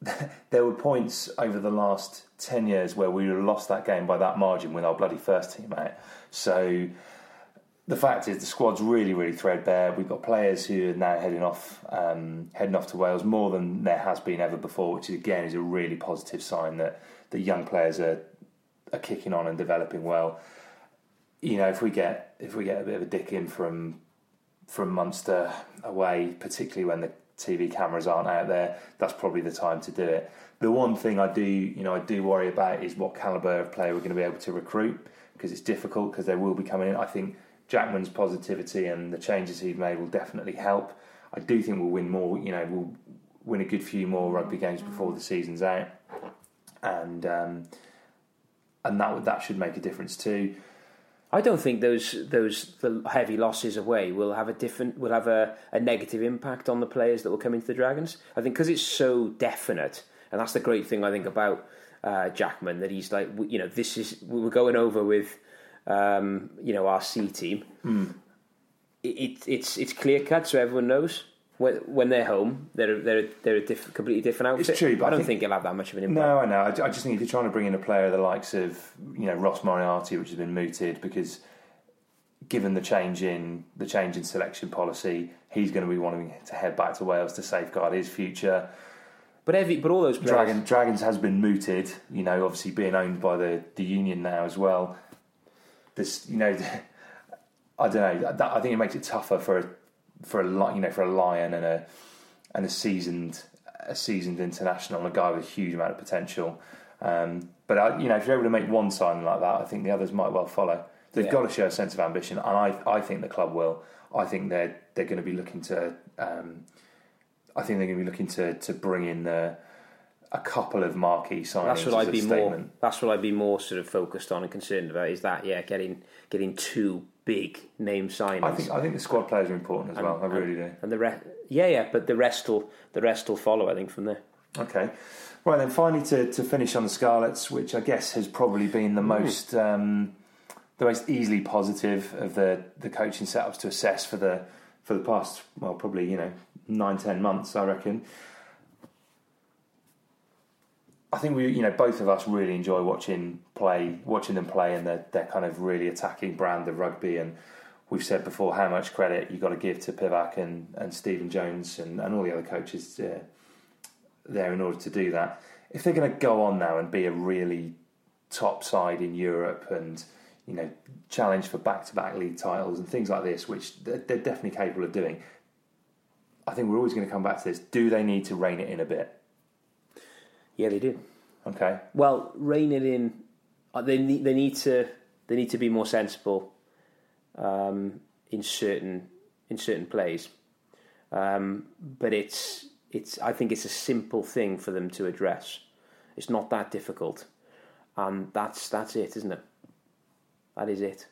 there were points over the last ten years where we lost that game by that margin with our bloody first team out. So the fact is, the squad's really, really threadbare. We've got players who are now heading off, um, heading off to Wales more than there has been ever before, which again is a really positive sign that the young players are are kicking on and developing well. You know, if we get if we get a bit of a dick in from from Munster away, particularly when the TV cameras aren't out there, that's probably the time to do it. The one thing I do, you know, I do worry about is what caliber of player we're going to be able to recruit because it's difficult because they will be coming in. I think Jackman's positivity and the changes he's made will definitely help. I do think we'll win more. You know, we'll win a good few more rugby games before the season's out, and um, and that that should make a difference too. I don't think those those the heavy losses away will have a different will have a, a negative impact on the players that will come into the Dragons. I think because it's so definite, and that's the great thing I think about uh, Jackman that he's like you know this is we we're going over with um, you know our C team. It, it, it's it's clear cut, so everyone knows. When, when they're home, they're they're they're a diff, completely different outfit. It's true, but I I don't think- think, it'll have that much of an impact. No, I know. I, I just think if you're trying to bring in a player of the likes of you know Ross Moriarty, which has been mooted because given the change in the change in selection policy, he's going to be wanting to head back to Wales to safeguard his future. But every but all those players, Dragon Dragons has been mooted. You know, obviously being owned by the the union now as well. This, you know, I don't know. That, I think it makes it tougher for a for a you know for a lion and a and a seasoned a seasoned international and a guy with a huge amount of potential. Um, but I, you know, if you're able to make one signing like that, I think the others might well follow. They've Yeah. got to show a sense of ambition, and I I think the club will. I think they're they're going to be looking to. Um, I think they're going to be looking to to bring in the, a couple of marquee signings. That's what I'd be statement. more. That's what I'd be more sort of focused on and concerned about. Is that yeah, getting getting two big name signings. I think I think the squad players are important as well. I really do. And the rest, yeah, yeah, but the rest will the rest will follow. I think from there. Okay. Right then, finally to, to finish on the Scarlets, which I guess has probably been the most um, the most easily positive of the, the coaching setups to assess for the for the past well probably you know nine ten months I reckon. I think we you know both of us really enjoy watching play watching them play and their their kind of really attacking brand of rugby and we've said before how much credit you've got to give to Pivac and, and Stephen Jones and, and all the other coaches uh, there in order to do that. If they're going to go on now and be a really top side in Europe and you know challenge for back-to-back league titles and things like this, which they're definitely capable of doing, I think we're always going to come back to this: Do they need to rein it in a bit? Yeah, they do. Okay, Well, rein it in. uh, They need they need to they need to be more sensible um, in certain in certain plays. Um, but it's it's I think it's a simple thing for them to address. It's not that difficult, and that's that's it, isn't it? That is it.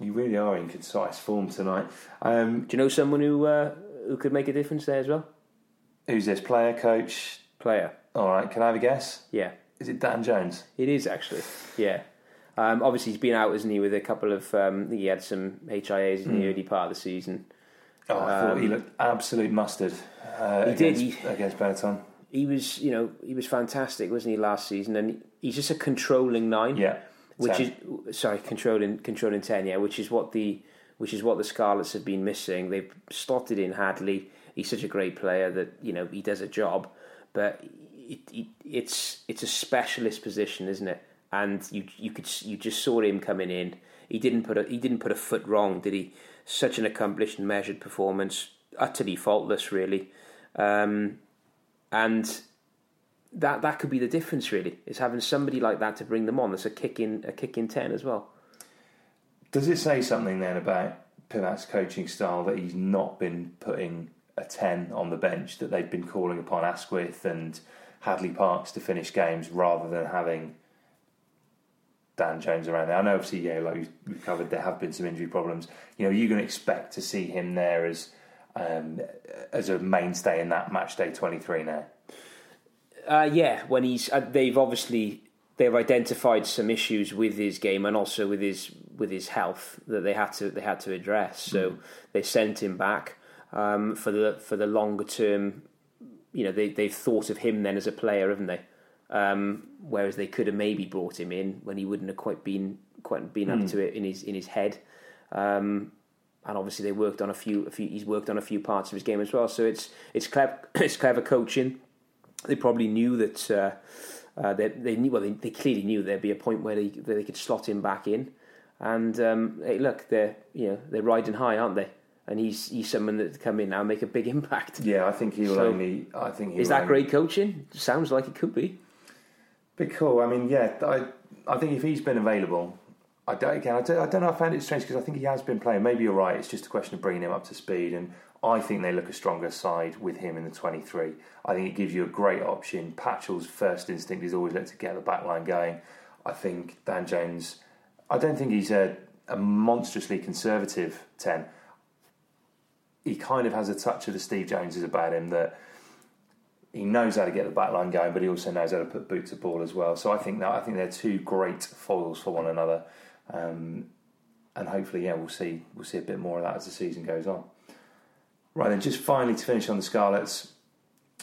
you really are in concise form tonight. Um, Do you know someone who uh, who could make a difference there as well? who's this player, coach, player. All right, can I have a guess? Yeah, Is it Dan Jones? it is actually. Yeah. Um, obviously, he's been out, hasn't he, with a couple of. Um, he had some HIAs in the early part of the season. Oh, I thought he looked absolute mustard. Uh, He did, against, he- against Benetton. He was, you know, he was fantastic, wasn't he, last season? And he's just a controlling nine. Yeah, which 10. is sorry, controlling controlling ten, yeah, which is what the which is what the Scarlets have been missing. They've slotted in Hadleigh. He's such a great player that you know he does a job, but it, it, it's it's a specialist position, isn't it? And you you could you just saw him coming in. He didn't put a he didn't put a foot wrong, did he? Such an accomplished and measured performance, utterly faultless, really. Um, and that that could be the difference, really, is having somebody like that to bring them on. That's a kick in a kick in ten as well. Does it say something then about Pivac's coaching style that he's not been putting a 10 on the bench, that they've been calling upon Asquith and Hadleigh Parkes to finish games rather than having Dan Jones around there? I know, obviously, yeah, like we've covered, there have been some injury problems. You know, you're going to expect to see him there as um, as a mainstay in that match day 23 now. Uh, yeah, when he's uh, they've obviously they've identified some issues with his game and also with his with his health that they had to they had to address. So they sent him back um, for the for the longer term. You know, they they've thought of him then as a player, haven't they? Um, whereas they could have maybe brought him in when he wouldn't have quite been quite been up to it in his in his head. Um, and obviously they worked on a few, a few. He's worked on a few parts of his game as well. So it's it's clever, it's clever coaching. They probably knew that uh, uh, they, they knew. Well, they, they clearly knew there'd be a point where they where they could slot him back in. And um, hey, look, they're you know they're riding high, aren't they? And he's he's someone that come in now and make a big impact. Yeah, I think he will So- only. I think he Is that only- great coaching? Sounds like it could be. Be cool. I mean, yeah, I, I think if he's been available, I don't, again, I don't, I don't know. I found it strange because I think he has been playing. Maybe you're right. It's just a question of bringing him up to speed. And I think they look a stronger side with him in the 23. I think it gives you a great option. Patchell's first instinct is always let to get the back line going. I think Dan Jones, I don't think he's a, a monstrously conservative 10. He kind of has a touch of the Steve Joneses about him that he knows how to get the back line going, but he also knows how to put boot to ball as well. So I think that I think they're two great foils for one another, um, and hopefully, yeah, we'll see we'll see a bit more of that as the season goes on. Right then, just finally to finish on the Scarlets,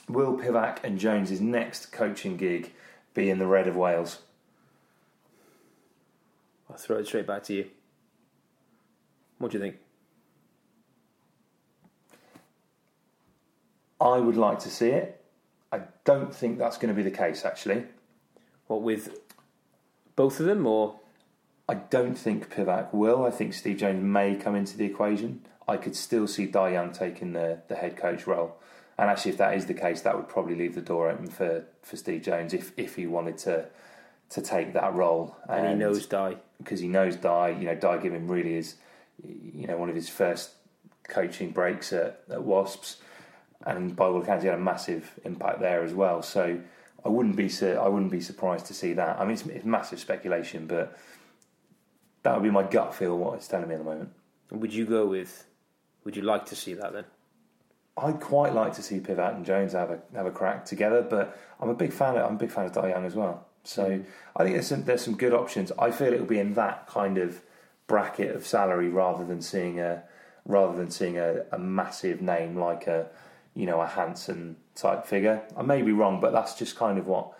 will Pivac and Jones's next coaching gig be in the red of Wales? I'll throw it straight back to you. What do you think? I would like to see it. I don't think that's going to be the case, actually. What with both of them, or I don't think Pivac will. I think Steve Jones may come into the equation. I could still see Dai Young taking the, the head coach role. And actually, if that is the case, that would probably leave the door open for, for Steve Jones if, if he wanted to to take that role. and he knows Dai. because he knows Dai. You know, Dai Given really is, you know, one of his first coaching breaks at, at Wasps, and by all accounts, he had a massive impact there as well. So I wouldn't be su- I wouldn't be surprised to see that. I mean, it's, it's massive speculation, but that would be my gut feel. What it's telling me at the moment. Would you go with? Would you like to see that then? I'd quite like to see Pivac and Jones have a have a crack together, but I'm a big fan. Of, I'm a big fan of Dai Young as well. So mm-hmm. I think there's some there's some good options. I feel it'll be in that kind of bracket of salary rather than seeing a rather than seeing a, a massive name like a you know a Hansen type figure. I may be wrong, but that's just kind of what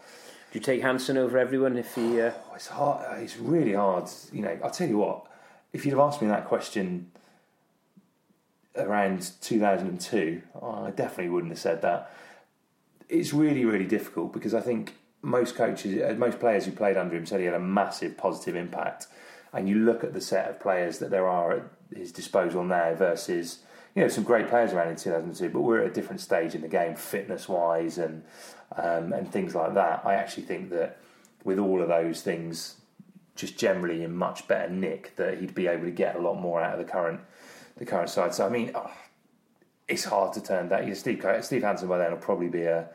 Do you take Hansen over everyone if he? Uh, Oh, it's hard. It's really hard. You know, I'll tell you what. If you'd have asked me that question around 2002, oh, I definitely wouldn't have said that. It's really, really difficult because I think most coaches, uh, most players who played under him said he had a massive positive impact. And you look at the set of players that there are at his disposal now versus, you know, some great players around in 2002, but we're at a different stage in the game, fitness wise and um, and things like that. I actually think that with all of those things, just generally in much better nick, that he'd be able to get a lot more out of the current the current side. So I mean, oh, it's hard to turn that. You know, Steve Steve Hansen by then will probably be a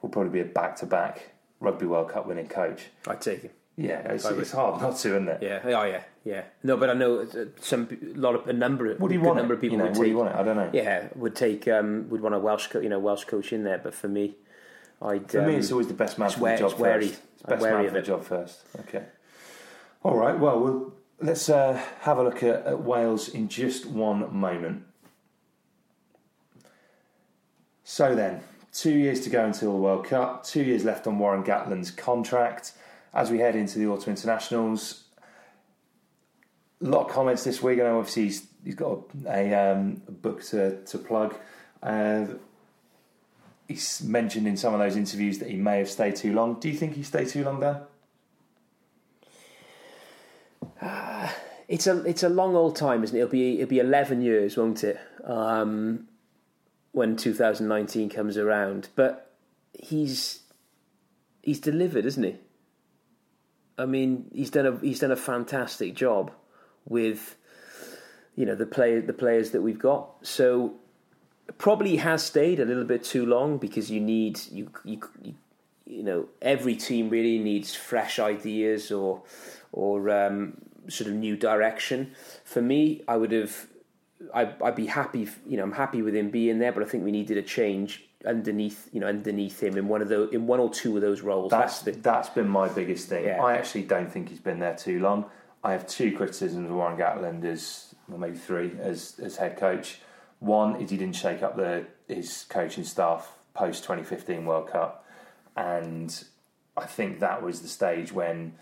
will probably be a back to back Rugby World Cup winning coach. I'd take him. Yeah, it's, it's hard not to, isn't it? Yeah. Oh yeah. Yeah. No, but I know some a lot of a number. of do you good want? Number it? of people you know, would what do take. you want? It? I don't know. Yeah, would take um, would want a Welsh co- you know Welsh coach in there, but for me, I'd, For me, um, it's always the best man it's for wary- the job it's wary. first. It's I'm best wary man of for the it. job first. Okay. All right. Well, we'll let's uh, have a look at, at Wales in just one moment. So then, two years to go until the World Cup. Two years left on Warren Gatland's contract. As we head into the autumn internationals, a lot of comments this week. I know obviously he's, he's got a, um, a book to, to plug. Uh, he's mentioned in some of those interviews that he may have stayed too long. Do you think he stayed too long, Dan? It's a it's a long old time, isn't it? It'll be it'll be eleven years, won't it? Um, when 2019 comes around, but he's he's delivered, isn't he? I mean, he's done a he's done a fantastic job with you know the play the players that we've got. So probably has stayed a little bit too long because you need you you you, know every team really needs fresh ideas or or um, sort of new direction. For me, I would have I, I'd be happy. You know, I'm happy with him being there, but I think we needed a change underneath. You know, underneath him in one of the in one or two of those roles. That's That's, the that's been my biggest thing. Yeah. I actually don't think he's been there too long. I have two criticisms of Warren Gatland as, well, maybe three, as as head coach. One is he didn't shake up the his coaching staff post 2015 World Cup, and I think that was the stage when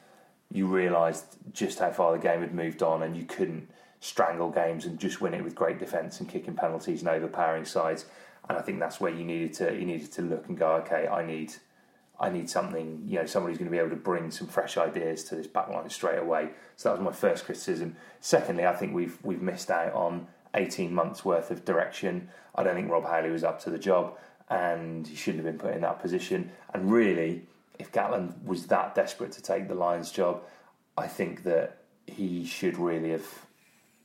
you realised just how far the game had moved on, and you couldn't strangle games and just win it with great defence and kicking penalties and overpowering sides. And I think that's where you needed to you needed to look and go, okay, I need I need something, you know, somebody who's going to be able to bring some fresh ideas to this backline straight away. So that was my first criticism. Secondly, I think we've we've missed out on 18 months worth of direction. I don't think Rob Howley was up to the job, and he shouldn't have been put in that position. And really, if Gatland was that desperate to take the Lions job, I think that he should really have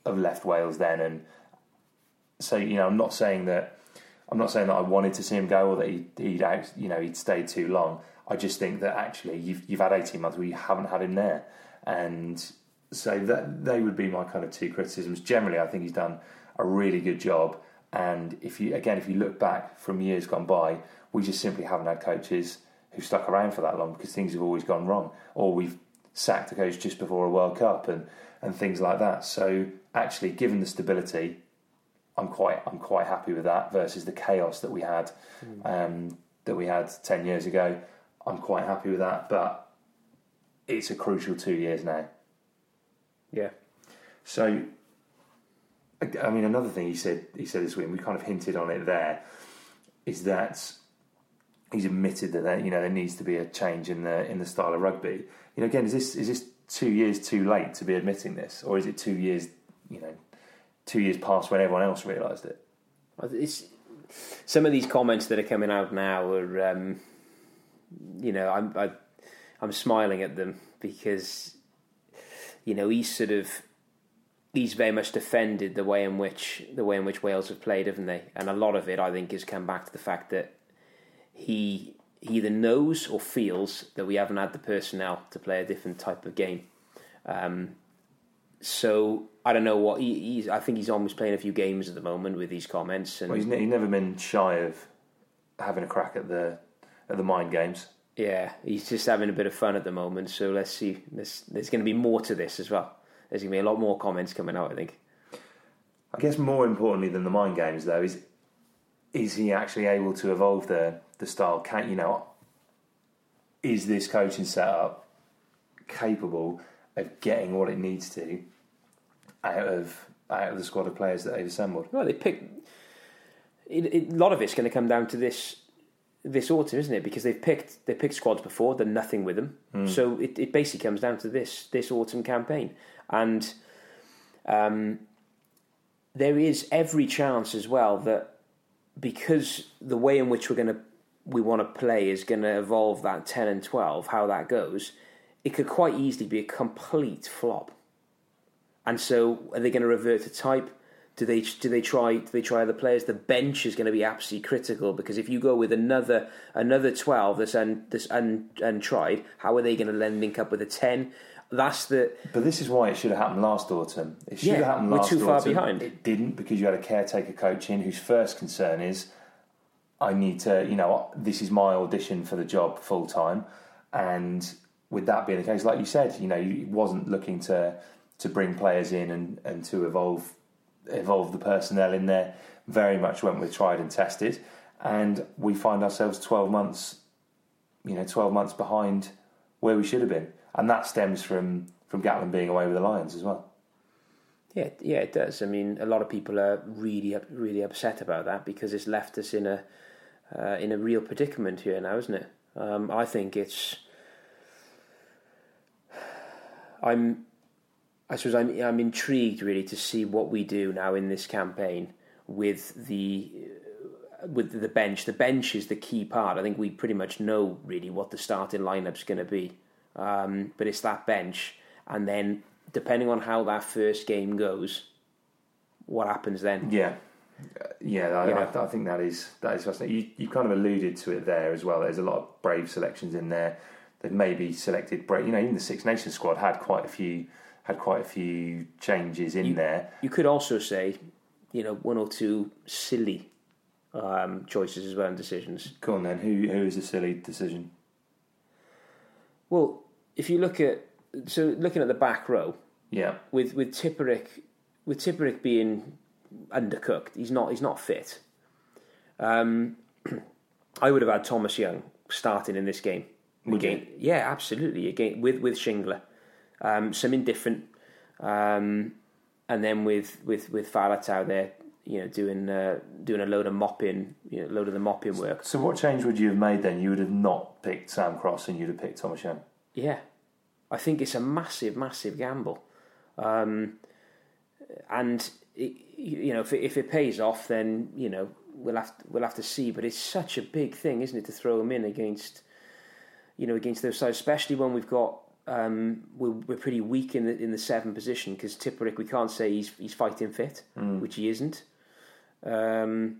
have left Wales then. And so, you know, I'm not saying that I'm not saying that I wanted to see him go or that he, he'd out, you know he'd stayed too long. I just think that actually you've you've had 18 months where you haven't had him there, and so that they would be my kind of two criticisms. Generally, I think he's done a really good job. And if you again, if you look back from years gone by, we just simply haven't had coaches who stuck around for that long because things have always gone wrong, or we've sacked a coach just before a World Cup and and things like that. So actually, given the stability, I'm quite I'm quite happy with that versus the chaos that we had um, that we had ten years ago. I'm quite happy with that, but it's a crucial two years now. yeah. So, I I mean, another thing he said he said this week, and we kind of hinted on it there, is that he's admitted that there, you know there needs to be a change in the in the style of rugby. You know, again, is this is this two years too late to be admitting this, or is it two years, you know, two years past when everyone else realised it? It's some of these comments that are coming out now are, um, you know, I'm I, I'm smiling at them because, you know, he's sort of he's very much defended the way in which the way in which Wales have played, haven't they? And a lot of it, I think, has come back to the fact that he he either knows or feels that we haven't had the personnel to play a different type of game. Um, so I don't know what he, he's. I think he's almost playing a few games at the moment with these comments, and Well, he's, ne- he's never been shy of having a crack at the at the mind games. yeah, he's just having a bit of fun at the moment. So let's see. There's, there's going to be more to this as well. There's going to be a lot more comments coming out. I think. I guess more importantly than the mind games, though, is is he actually able to evolve the the style? Can you know? Is this coaching setup capable of getting what it needs to out of out of the squad of players that they've assembled? Well, they pick. It, it, a lot of it's going to come down to this this autumn, isn't it? Because they've picked they picked squads before, done nothing with them. So it, it basically comes down to this this autumn campaign, and um, there is every chance as well that because the way in which we're going to we want to play is going to evolve that ten and twelve, how that goes, it could quite easily be a complete flop. And so, are they going to revert to type? Do they do they try do they try other players? The bench is going to be absolutely critical because if you go with another another twelve that's un, that's un, untried, how are they going to then link up with a ten? That's the But this is why it should have happened last autumn. It should Yeah, have happened last autumn. we're too far autumn. behind. It didn't because you had a caretaker coach in whose first concern is I need to, you know, this is my audition for the job full time, and with that being the case, like you said, you know, he wasn't looking to to bring players in and, and to evolve evolve the personnel in there. Very much went with tried and tested, and we find ourselves twelve months, you know, twelve months behind where we should have been, and that stems from from Gatland being away with the Lions as well. Yeah, yeah, it does. I mean, a lot of people are really, really upset about that because it's left us in a uh, in a real predicament here now, isn't it? Um, I think it's. I'm, I suppose I'm I'm intrigued really to see what we do now in this campaign with the with the bench. The bench is the key part. I think we pretty much know really what the starting lineup's going to be, um, but it's that bench, and then depending on how that first game goes, what happens then? Yeah, yeah, I, You I. I think that is that is fascinating. You, you kind of alluded to it there as well. There's a lot of brave selections in there. They've maybe selected brave. You know, even the Six Nations squad had quite a few had quite a few changes in there. You could also say, you know, one or two silly um, choices as well and decisions. Go on then. Who who is a silly decision? Well, if you look at so looking at the back row Yeah, with with Tipuric with Tipuric being undercooked, he's not he's not fit. Um, I would have had Thomas Young starting in this game. Would Again, yeah, absolutely. Again, with with Shingler, um, something different, um, and then with with with Faletau there, you know, doing uh, doing a load of mopping, you know, load of the mopping work. So what change would you have made then? You would have not picked Sam Cross and you'd have picked Thomas Young. Yeah, I think it's a massive, massive gamble, um, and it, you know if it, if it pays off, then you know we'll have to, we'll have to see. But it's such a big thing, isn't it, to throw him in against you know against those sides, especially when we've got. Um, we're, we're pretty weak in the in the seven position because Tipuric we can't say he's he's fighting fit, which he isn't. Um,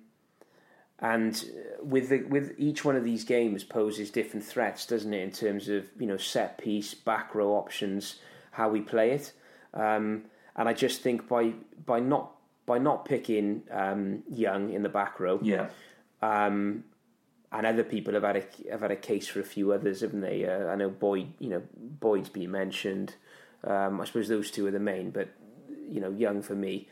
and with the, with each one of these games poses different threats, doesn't it? In terms of you know set piece, back row options, how we play it. Um, and I just think by by not by not picking um, Young in the back row, Yeah, um, and other people have had a have had a case for a few others, haven't they? Uh, I know Boyd, you know Boyd's been mentioned. Um, I suppose those two are the main, but you know Young for me,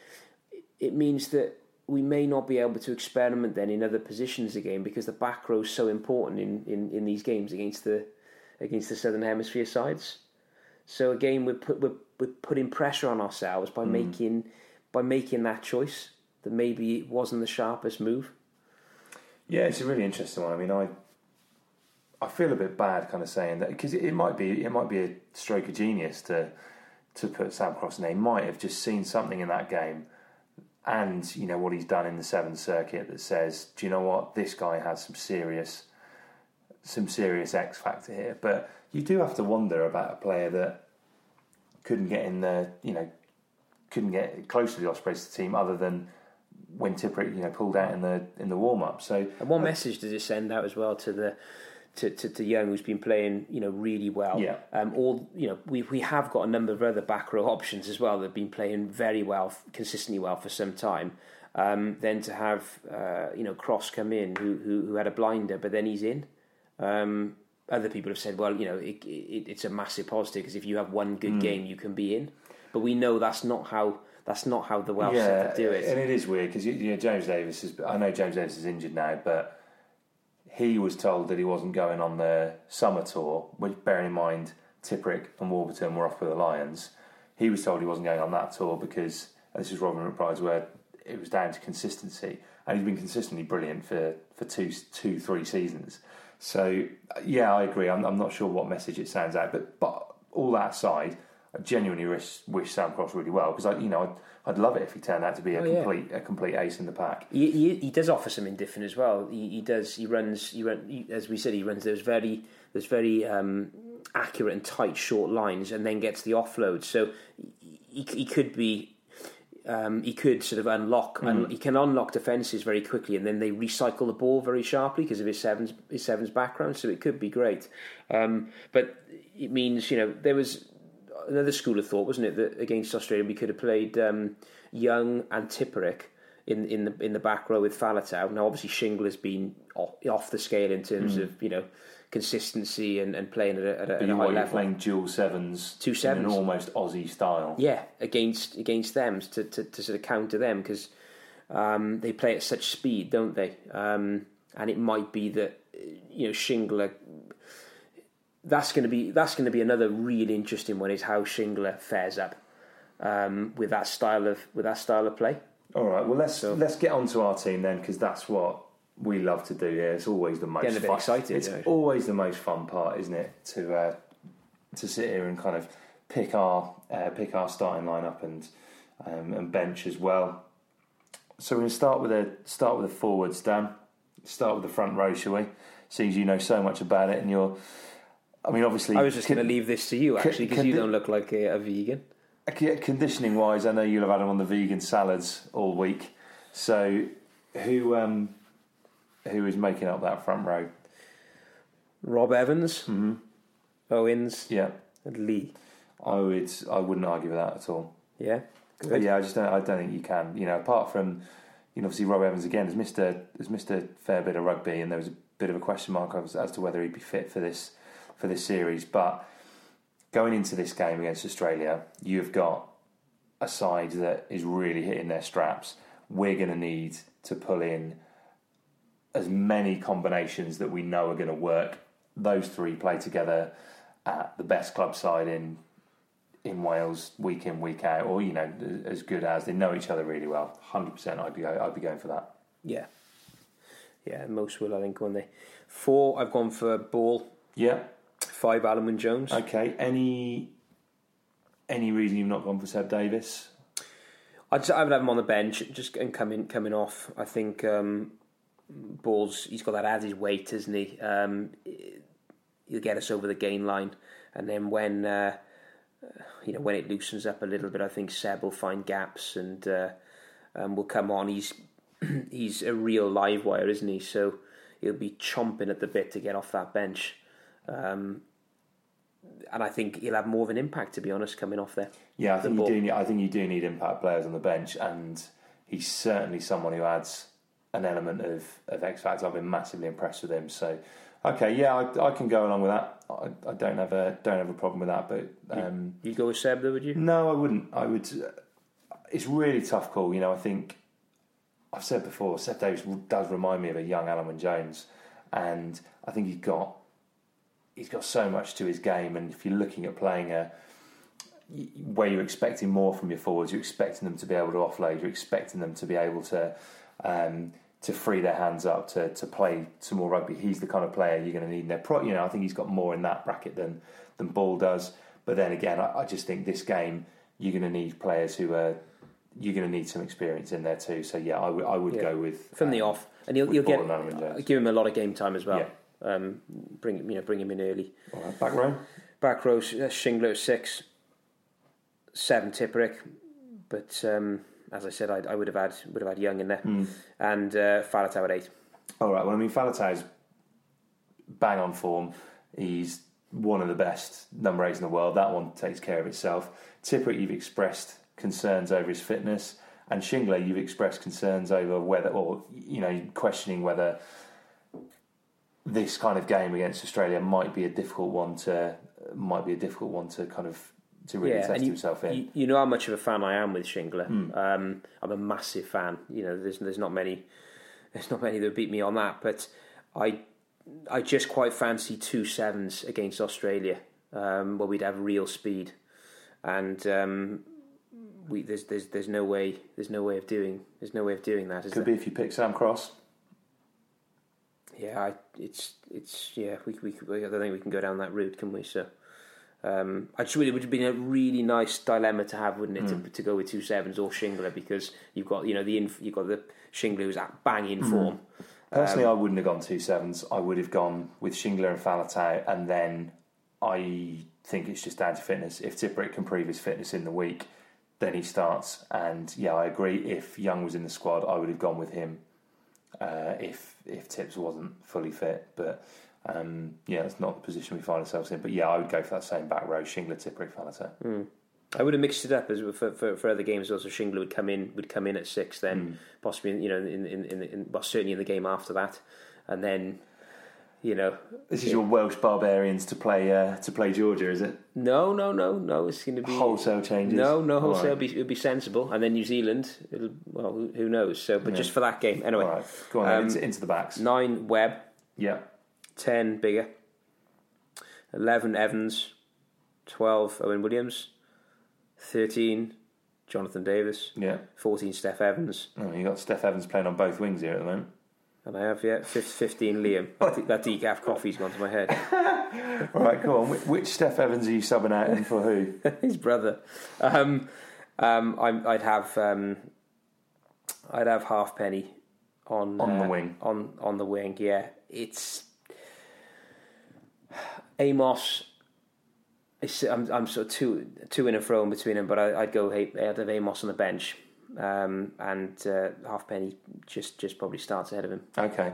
it means that we may not be able to experiment then in other positions again because the back row is so important in, in, in these games against the against the Southern Hemisphere sides. So again, we're put, we're, we're putting pressure on ourselves by making by making that choice that maybe it wasn't the sharpest move. Yeah, it's a really interesting one. I mean, I I feel a bit bad kind of saying that because it, it might be it might be a stroke of genius to to put Sam Cross in. They might have just seen something in that game, and you know what he's done in the sevens circuit that says, do you know what this guy has some serious some serious X factor here. But you do have to wonder about a player that couldn't get in the you know couldn't get close to the Ospreys team other than when Tipuric you know pulled out in the in the warm up. So And what message does it send out as well to the to, to, to Young, who's been playing, you know, really well. Yeah. Um, all you know, we we have got a number of other back row options as well that have been playing very well, consistently well for some time. Um, then to have uh, you know Cross come in, who, who who had a blinder, but then he's in. Um, other people have said, well, you know, it, it, it's a massive positive because if you have one good game, you can be in. But we know that's not how that's not how the Welsh yeah, do it. and it is weird because you know James Davies is. I know James Davies is injured now, but he was told that he wasn't going on the summer tour. Which, bearing in mind, Tipuric and Warburton were off with the Lions. He was told he wasn't going on that tour because and this is Robin McBryde's word. It was down to consistency, and he's been consistently brilliant for for two, two, three seasons. So yeah, I agree. I'm, I'm not sure what message it sounds out, but but all that aside, I genuinely wish, wish Sam Cross really well because I, you know, I'd, I'd love it if he turned out to be a Oh, yeah. complete a complete ace in the pack. He, he, he does offer something different as well. He, he does. He runs. He run. As we said, he runs those very those very um, accurate and tight short lines, and then gets the offload. So he, he could be. Um, he could sort of unlock. Un, he can unlock defenses very quickly, and then they recycle the ball very sharply because of his sevens his sevens background. So it could be great. Um, but it means you know there was another school of thought, wasn't it, that against Australia we could have played um, Young and Tipuric in in the in the back row with Faletau. Now, obviously, Shingler's been off, off the scale in terms Mm. of you know consistency and, and playing at a, at a, But at a you high what, you're level. playing dual sevens, Two in an almost Aussie style. Yeah, against against them to, to, to sort of counter them because um, they play at such speed, don't they? Um, and it might be that you know Shingler. That's going to be that's going to be another really interesting one is how Shingler fares up um, with that style of with that style of play. All right. Well, let's let's get on to our team then, because that's what we love to do here. It's always the most Getting a bit fun. excited, It's yeah. always the most fun part, isn't it? To uh, to sit here and kind of pick our uh, pick our starting lineup and um, and bench as well. So we're going to start with a start with the forwards, Dan. Start with the front row, shall we? Seems you know so much about it, and you're. I mean, obviously, I was just going to leave this to you actually because you don't look like a, a vegan. Conditioning wise, I know you'll have had him on the vegan salads all week. So, who um, who is making up that front row? Rob Evans, Mm-hmm. Owens, Yeah, and Lee. I would. I wouldn't argue with that at all. Yeah, But yeah, I just don't. I don't think you can. You know, apart from you know, obviously Rob Evans again has missed a has missed a fair bit of rugby, and there was a bit of a question mark as, as to whether he'd be fit for this for this series. But going into this game against Australia, you've got a side that is really hitting their straps. We're going to need to pull in as many combinations that we know are going to work. Those three play together at the best club side in in Wales week in week out, or you know as good as they know each other really well. Hundred percent, I'd be I'd be going for that. yeah, yeah. Most will, I think, won't they? Four. I've gone for Ball. Yeah. Five. Alun Jones. Okay. Any any reason you've not gone for Seb Davies? I'd, I would have him on the bench, just and coming coming off. I think um, Balls. He's got that added weight, isn't he? Um, he'll get us over the gain line, and then when uh, you know when it loosens up a little bit, I think Seb will find gaps and uh, um, will come on. He's he's a real live wire, isn't he? So he'll be chomping at the bit to get off that bench. Um, and I think he'll have more of an impact, to be honest, coming off there. Yeah, I think you ball. do. Need, I think you do need impact players on the bench, and he's certainly someone who adds an element of, of X factor. I've been massively impressed with him. So, okay, yeah, I, I can go along with that. I, I don't have a don't have a problem with that. But um, You'd go with Seb, though, would you? No, I wouldn't. I would. It's really tough call. You know, I think I've said before. Seb Davies does remind me of a young Alun Jones, and I think he's got he's got so much to his game. And if you're looking at playing a where you're expecting more from your forwards, you're expecting them to be able to offload. You're expecting them to be able to um, to free their hands up to to play some more rugby. He's the kind of player you're going to need in their pro. You know, I think he's got more in that bracket than than Ball does. But then again, I, I just think this game you're going to need players who are you're going to need some experience in there too. So yeah, I would Yeah. go with from the um, off, and with he'll get and Alun Jones. give him a lot of game time as well. Yeah. Um, bring him, you know, bring him in early. Right, back row. Back row, uh, Shingler six, seven Tipuric, but um, as I said, I, I would have had would have had Young in there, Hmm. and uh, Faletau at eight. All right. Well, I mean, Faletau's bang on form. He's one of the best number eights in the world. That one takes care of itself. Tipuric, you've expressed concerns over his fitness, and Shingler, you've expressed concerns over whether, or you know, questioning whether this kind of game against Australia might be a difficult one to might be a difficult one to kind of to really test and you, himself in. You, you know how much of a fan I am with Shingler. Um, I'm a massive fan. You know, there's there's not many there's not many that beat me on that, but I I just quite fancy two sevens against Australia, um, where we'd have real speed, and um, we there's there's there's no way there's no way of doing there's no way of doing that. Is it Could there? be if you pick Sam Cross. Yeah, I, it's it's yeah. We, we we I don't think we can go down that route, can we? So, um, I just really would have been a really nice dilemma to have, wouldn't it, to, to go with two sevens or Shingler because you've got you know the inf- you've got the Shingler who's at banging form. Personally, Um, I wouldn't have gone two sevens. I would have gone with Shingler and Faletau, and then I think it's just down to fitness. If Tipuric can prove his fitness in the week, then he starts. And yeah, I agree. If Young was in the squad, I would have gone with him. Uh, if if Tips wasn't fully fit, but um, yeah, that's not the position we find ourselves in. But yeah, I would go for that same back row: Shingler, Tipuric, Faletau. I would have mixed it up as for, for, for other games. Also, Shingler would come in would come in at six, then possibly you know in in, in, in well certainly in the game after that, and then you know This is your Welsh barbarians to play uh, to play Georgia, is it? no no no no it's going to be Wholesale changes. No, no wholesale. right. Be, it'll be sensible, and then New Zealand. It'll, well, who, knows? So, but just for that game, anyway. Right, go on Um, into, into the backs. Nine Webb, Yeah, ten Biggar, eleven Evans, twelve Owen Williams, thirteen Jonathan Davies, yeah. fourteen Steff Evans, Oh, you got Steff Evans playing on both wings here at the moment. And I have yeah fifteen Liam. That, that decaf coffee's gone to my head. All right, go on. Which, Steff Evans are you subbing out and for who? His brother. Um, um, I'm, I'd have um, I'd have Halfpenny on On the uh, wing. On on the wing, yeah. It's Amos. It's, I'm I'm sort of two two in and fro in between them, but I, I'd go I'd have Amos on the bench, um, and uh, Halfpenny just just probably starts ahead of him. Okay.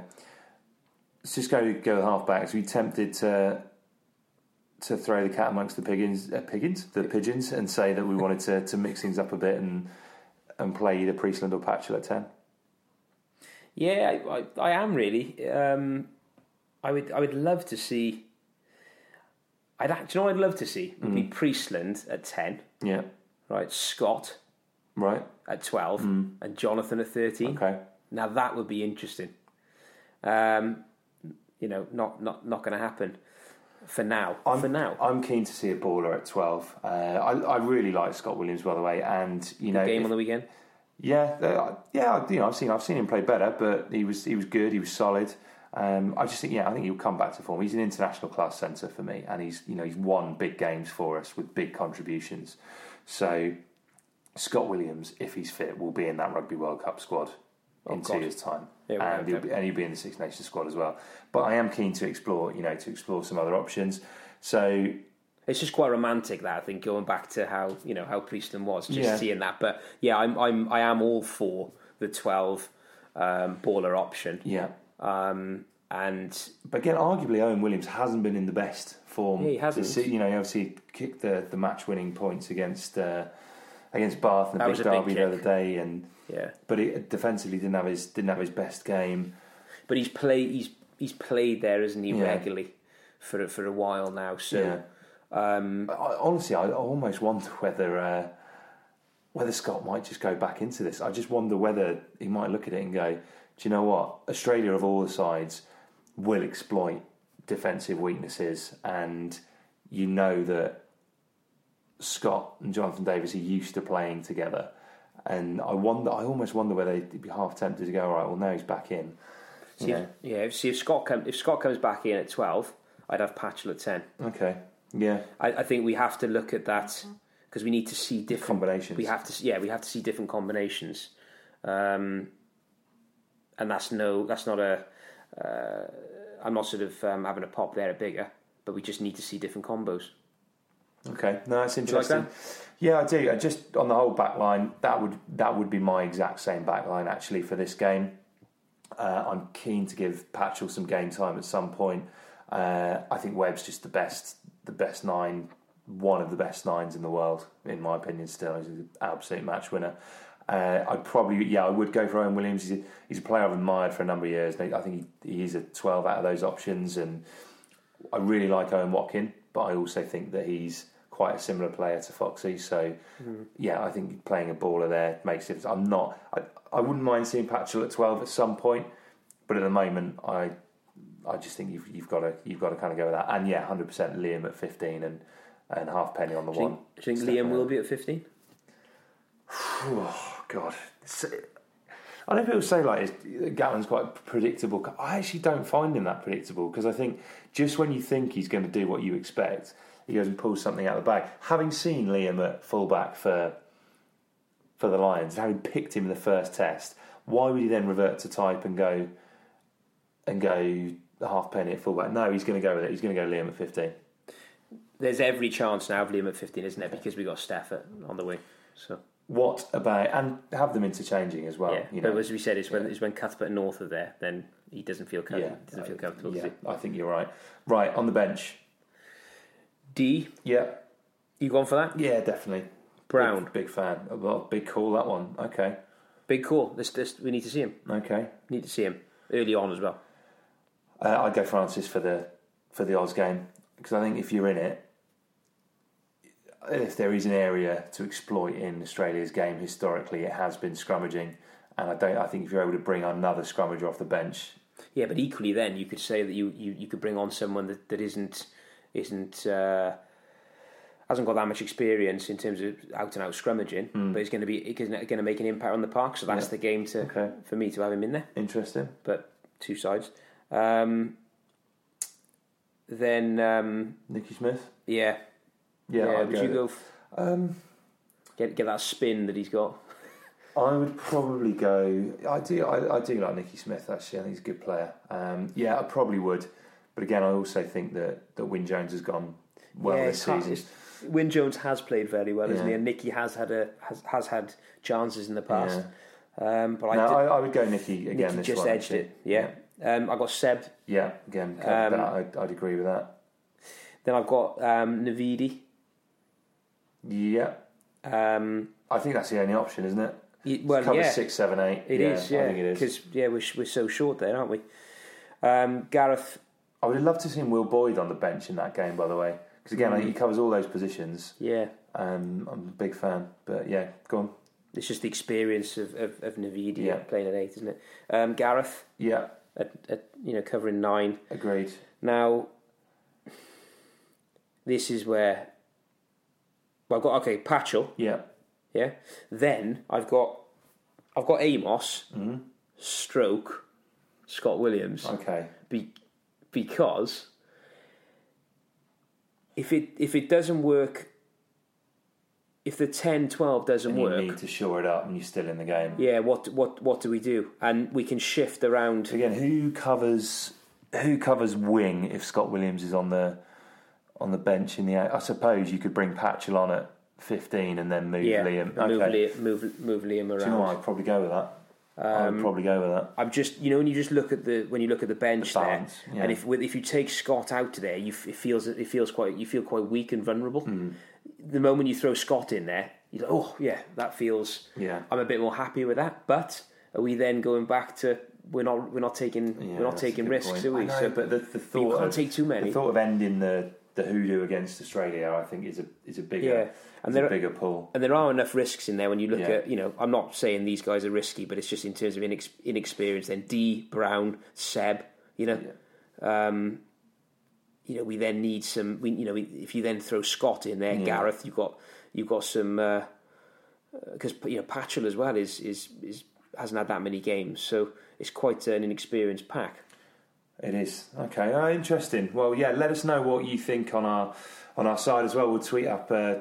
Let's just go go half backs. We tempted to to throw the cat amongst the pigeons, uh, pigeons, the pigeons, and say that we wanted to, to mix things up a bit and and play either Priestland or Patchell at ten. Yeah, I, I, I am really. Um, I would I would love to see. I'd act- you know I'd love to see would be Priestland at ten, Yeah. right? Scott Right. at twelve, and Jonathan at thirteen. Okay. Now that would be interesting. Um, you know, not not not going to happen for now. I'm, for now, I'm keen to see a baller at twelve. Uh, I I really like Scott Williams by the way, and you know game if- on the weekend. Yeah, uh, yeah. You know, I've seen I've seen him play better, but he was he was good. He was solid. Um, I just think, yeah, I think he'll come back to form. He's an international class centre for me, and he's you know he's won big games for us with big contributions. So Scott Williams, if he's fit, will be in that Rugby World Cup squad in two God. years' time, Yeah, well, and, he'll be, and he'll be in the Six Nations squad as well. But I am keen to explore, you know, to explore some other options. So It's just quite romantic that I think going back to how you know how Priestland was, just Yeah. seeing that. But yeah, I'm I'm I am all for the twelve um, baller option. yeah, Um, and But again, arguably Owen Williams hasn't been in the best form. Yeah, he hasn't. this You know, he obviously kicked the, the match winning points against uh, against Bath in the That big a big derby the other day, and yeah, but he defensively didn't have his didn't have his best game. but he's played he's he's played there, isn't he, Yeah. regularly for for a while now. So Yeah. um, I, honestly, I almost wonder whether uh, whether Scott might just go back into this. I just wonder whether he might look at it and go, "Do you know what? Australia of all the sides will exploit defensive weaknesses, and you know that Scott and Jonathan Davies are used to playing together." And I wonder, I almost wonder whether they'd be half tempted to go, "All right, well now he's back in." see Yeah. if, yeah, see if Scott come, if Scott comes back in at twelve, I'd have Patchell at ten. Okay, yeah, I, I think we have to look at that because we need to see different Combinations. We have to, yeah, we have to see different combinations, um, and that's no, that's not a. Uh, I'm not sort of um, having a pop there at Biggar, but we just need to see different combos. Okay, no, that's like interesting. yeah, I do. I just on the whole back line, that would that would be my exact same back line actually for this game. Uh, I'm keen to give Patchell some game time at some point. Uh, I think Webb's just the best, the best nine, one of the best nines in the world, in my opinion. Still, he's an absolute match winner. Uh, I'd probably, yeah, I would go for Owen Williams. He's a, he's a player I've admired for a number of years. I think he, he's a 12 out of those options, and I really like Owen Watkin, but I also think that he's quite a similar player to Foxy. So, mm-hmm. yeah, I think playing a baller there makes it. I'm not. I, I wouldn't mind seeing Patchell at 12 at some point, but at the moment, I I just think you've you've got to you've got to kind of go with that. And yeah, 100% Liam at 15 and and Halfpenny on the Do one. think, do you think Liam will be at 15? Oh God. It's- I know people say like Gatland's quite predictable. I actually don't find him that predictable because I think just when you think he's going to do what you expect, he goes and pulls something out of the bag. Having seen Liam at fullback for for the Lions, having picked him in the first test, why would he then revert to type and go and go Halfpenny at fullback? No, he's going to go with it. He's going to go Liam at fifteen. There's every chance now of Liam at 15, isn't there? Because we got at, on the wing. So What about and have them interchanging as well? yeah, you know, but as we said, it's when it's when Cuthbert and North are there, then he doesn't feel com- yeah, doesn't feel comfortable. Yeah? I think you're right. Right on the bench. D, Yeah, you gone for that? yeah, definitely. Brown. Big, big fan. Lot, big call that one. Okay, Big call. This, this, we need to see him. okay. Need to see him early on as well. Uh, I'd go Francis for the for the Oz game because I think if you're in it, if there is an area to exploit in Australia's game historically, it has been scrummaging, and I don't. I think if you're able to bring another scrummager off the bench, Yeah, but equally, then you could say that you, you, you could bring on someone that, that isn't isn't uh, hasn't got that much experience in terms of out and out scrummaging, but is going to be going to make an impact on the park. So that's Yeah. the game to Okay. for me to have him in there. interesting. But two sides. Um, then um, Nicky Smith. yeah, Yeah, yeah. I'd you go f- Um, get get that spin that he's got? I would probably go. I do. I, I do like Nicky Smith. Actually, I think he's a good player. Um, yeah, I probably would. But again, I also think that that Wyn Jones has gone well yeah, this season. Wyn Jones has played very well, isn't he? And Nicky has had a has, has had chances in the past. Um, but I, no, did, I, I would go Nicky again. Nicky this just one, edged actually. it. Yeah. Um, I got Seb. Yeah, again, Um, I'd, I'd agree with that. Then I've got um, Navidi. Yeah, Um, I think that's the only option, isn't it? y- well, Covers yeah, six, seven, eight. it yeah, is. Yeah, I think it is. because yeah, we're we're so short there, aren't we? Um, Gareth. I would have loved to see Will Boyd on the bench in that game, by the way, because again, think he Mm. covers all those positions. Yeah, Um, I'm a big fan, but yeah, go on. it's just the experience of of, of Navidi Yeah. playing at eight, isn't it? Um, Gareth Yeah, at, at you know covering nine. agreed. Now, this is where. Well, I've got okay, Patchell. Yeah, Yeah. Then I've got I've got Amos, Mm-hmm. Stroke, Scott Williams. okay. Be, because if it if it doesn't work, if the 10-12 doesn't And you work, need to shore it up, and you're still in the game. yeah, what what what do we do? And we can shift around. Again, who covers who covers wing if Scott Williams is on the on the bench in the? I suppose you could bring Patchell on at 15 and then move Yeah, Liam. move, Okay. Liam, move move Liam around. Do you know what? I'd probably go with that. I Um, would probably go with that. I'm just, you know, when you just look at the when you look at the bench The there, yeah. and if if you take Scott out there, you it feels it feels quite you feel quite weak and vulnerable. Hmm. The moment you throw Scott in there, you're like, oh yeah, that feels. Yeah. I'm a bit more happy with that. But are we then going back to we're not we're not taking Yeah, we're not taking risks, point. are we? I know, so, but the, the you thought can't of, take too many. The thought of ending the the hoodoo against Australia, I think, is a is a bigger Yeah, and and a there- bigger pull. And there are enough risks in there when you look Yeah. at, you know, I'm not saying these guys are risky, but it's just in terms of inex- inexperience. Then D, Brown, Seb, you know, um, you know, we then need some. We, you know, we, if you then throw Scott in there, Yeah. Gareth, you've got you've got some because you know Patchell as well is is is hasn't had that many games, so it's quite an inexperienced pack. It is okay. Uh, interesting. Well, yeah. Let us know what you think on our on our side as well. We'll tweet up uh,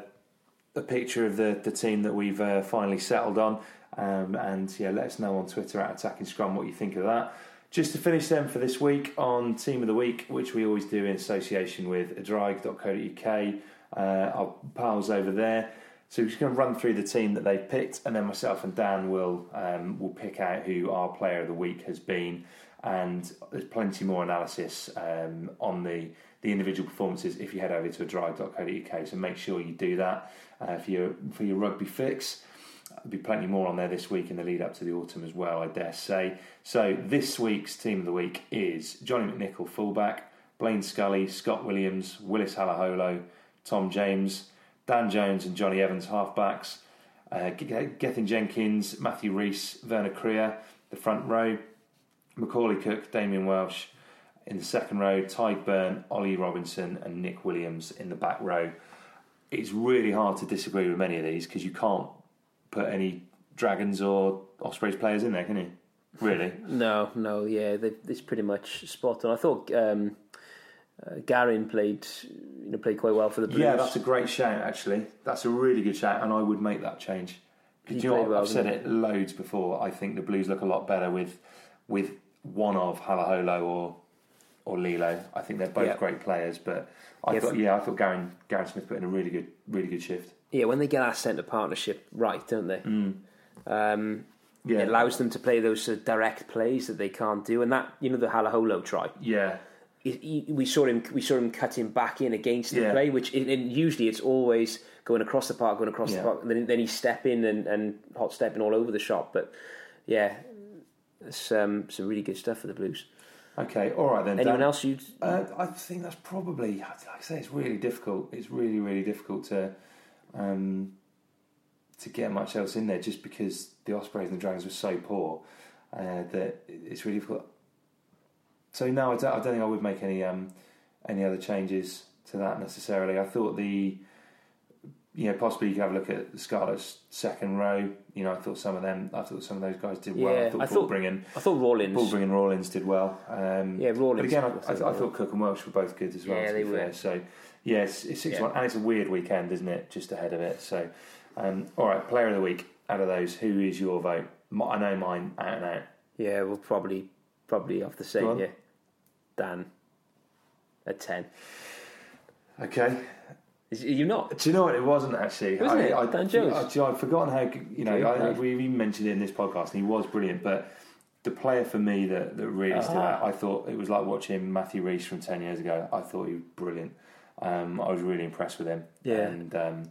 a picture of the the team that we've uh, finally settled on, um, and yeah, let us know on Twitter at Attacking Scrum what you think of that. Just to finish then for this week on Team of the Week, which we always do in association with adrive.co.uk, uh, our pals over there. So we're just going to run through the team that they've picked, and then myself and Dan will um, will pick out who our player of the week has been. And there's plenty more analysis um, on the the individual performances if you head over to a drive.co.uk. So make sure you do that uh, for your for your rugby fix. There'll be plenty more on there this week in the lead up to the autumn as well, I dare say. So this week's team of the week is Johnny McNicholl, fullback, Blaine Scully, Scott Williams, Willis Halaholo, Tom James, Dan Jones, and Johnny Evans, halfbacks. Uh, Gethin Jenkins, Matthew Rees, Werner Kruger, the front row. Macaulay Cook, Damien Welsh in the second row, Ty Byrne, Ollie Robinson, and Nick Williams in the back row. It's really hard to disagree with many of these because you can't put any Dragons or Ospreys players in there, can you? Really? No, no, yeah, they, it's pretty much spot on. I thought um, uh, Garyn played, you know, played quite well for the Blues. yeah, that's a great shout, actually. That's a really good shout, and I would make that change. You know well, I've said didn't it loads before. I think the Blues look a lot better with with one of Halaholo or or Lee-Lo. I think they're both Yeah. great players, but I Yeah, thought, yeah, I thought Garyn, Garyn Smith put in a really good, really good shift. Yeah, when they get our centre partnership right, don't they? Um, Yeah, It allows them to play those sort of direct plays that they can't do, and that you know the Halaholo try. yeah, he, he, we saw him we saw him cutting back in against the Yeah. play, which and and usually it's always going across the park, going across Yeah. the park, and then then he's stepping and, and hot stepping all over the shop. But yeah, it's um, some really good stuff for the Blues. Okay, all right then. Anyone Dan. else you'd Uh, I think that's probably, like I say, it's really difficult. It's really, really difficult to um, to get much else in there just because the Ospreys and the Dragons were so poor uh, that it's really difficult. So no, I don't, I don't think I would make any um, any other changes to that necessarily. I thought the you know possibly you could have a look at the Scarlet's second row. You know, I thought some of them, I thought some of those guys did well. Yeah, I thought I Paul thought- bringing I thought Rawlins. Ball bringing Rawlins did well. Um, Yeah, Rawlins But again, I, I I, thought I thought Cook and Welsh were both good as well. Yeah, to they be were. fair. So yeah, it's, six Yeah. one, and it's a weird weekend, isn't it? Just ahead of it. So um, all right, player of the week out of those, who is your vote? I know mine out and out. Yeah, we'll probably probably off the same. Yeah, Dan at ten. Okay. Is, are you not? Do you know what it wasn't actually? Wasn't I, it? I, Dan Jones. I, you know, I've forgotten how you know. I, we even mentioned it in this podcast, and he was brilliant. But the player for me that, that really stood Ah. out, I thought it was like watching Matthew Rees from ten years ago. I thought he was brilliant. Um, I was really impressed with him. Yeah. And um,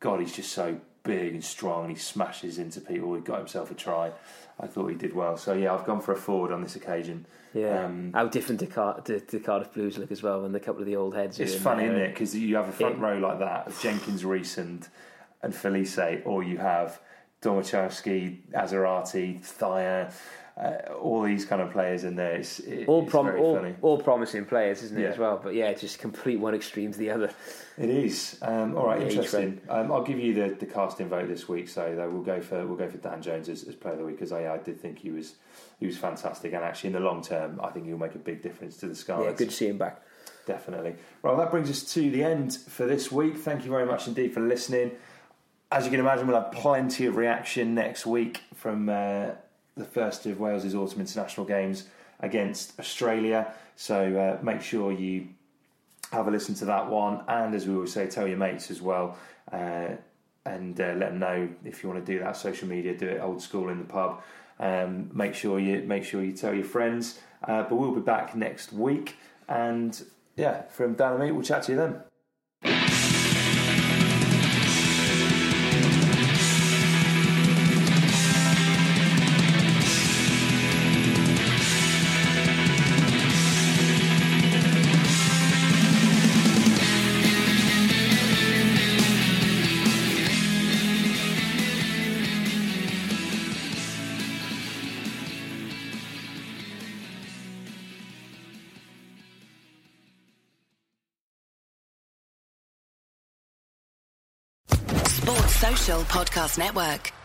God, he's just so big and strong, and he smashes into people. He got himself a try. I thought he did well. So yeah, I've gone for a forward on this occasion. Yeah. Um, How different do, Car- Cardiff Blues look as well when a couple of the old heads. It's in funny, there. isn't it? Because you have a front row like that of Jenkins, Rees, and, and Filise, or you have Domachowski, Azarati, Thyer, uh, all these kind of players in there. It's, it, All, it's prom- very all, funny. all promising players, isn't it, Yeah. as well? But yeah, just complete one extreme to the other. It is. Um, all right, Yeah, interesting. Um, I'll give you the, the casting vote this week. So though we'll go for we'll go for Dan Jones as, as player of the week because I, I did think he was he was fantastic and actually in the long term I think he'll make a big difference to the Yeah, good to see him back. Definitely. Well, that brings us to the end for this week. Thank you very much indeed for listening. As you can imagine, we'll have plenty of reaction next week from uh, the first of Wales's autumn international games against Australia. So uh, make sure you have a listen to that one, and as we always say, tell your mates as well. Uh, and uh, let them know if you want to do that social media. Do it old school in the pub. Um, make sure you make sure you tell your friends. Uh, but we'll be back next week, and yeah, from Dan and me, we'll chat to you then. Podcast Network.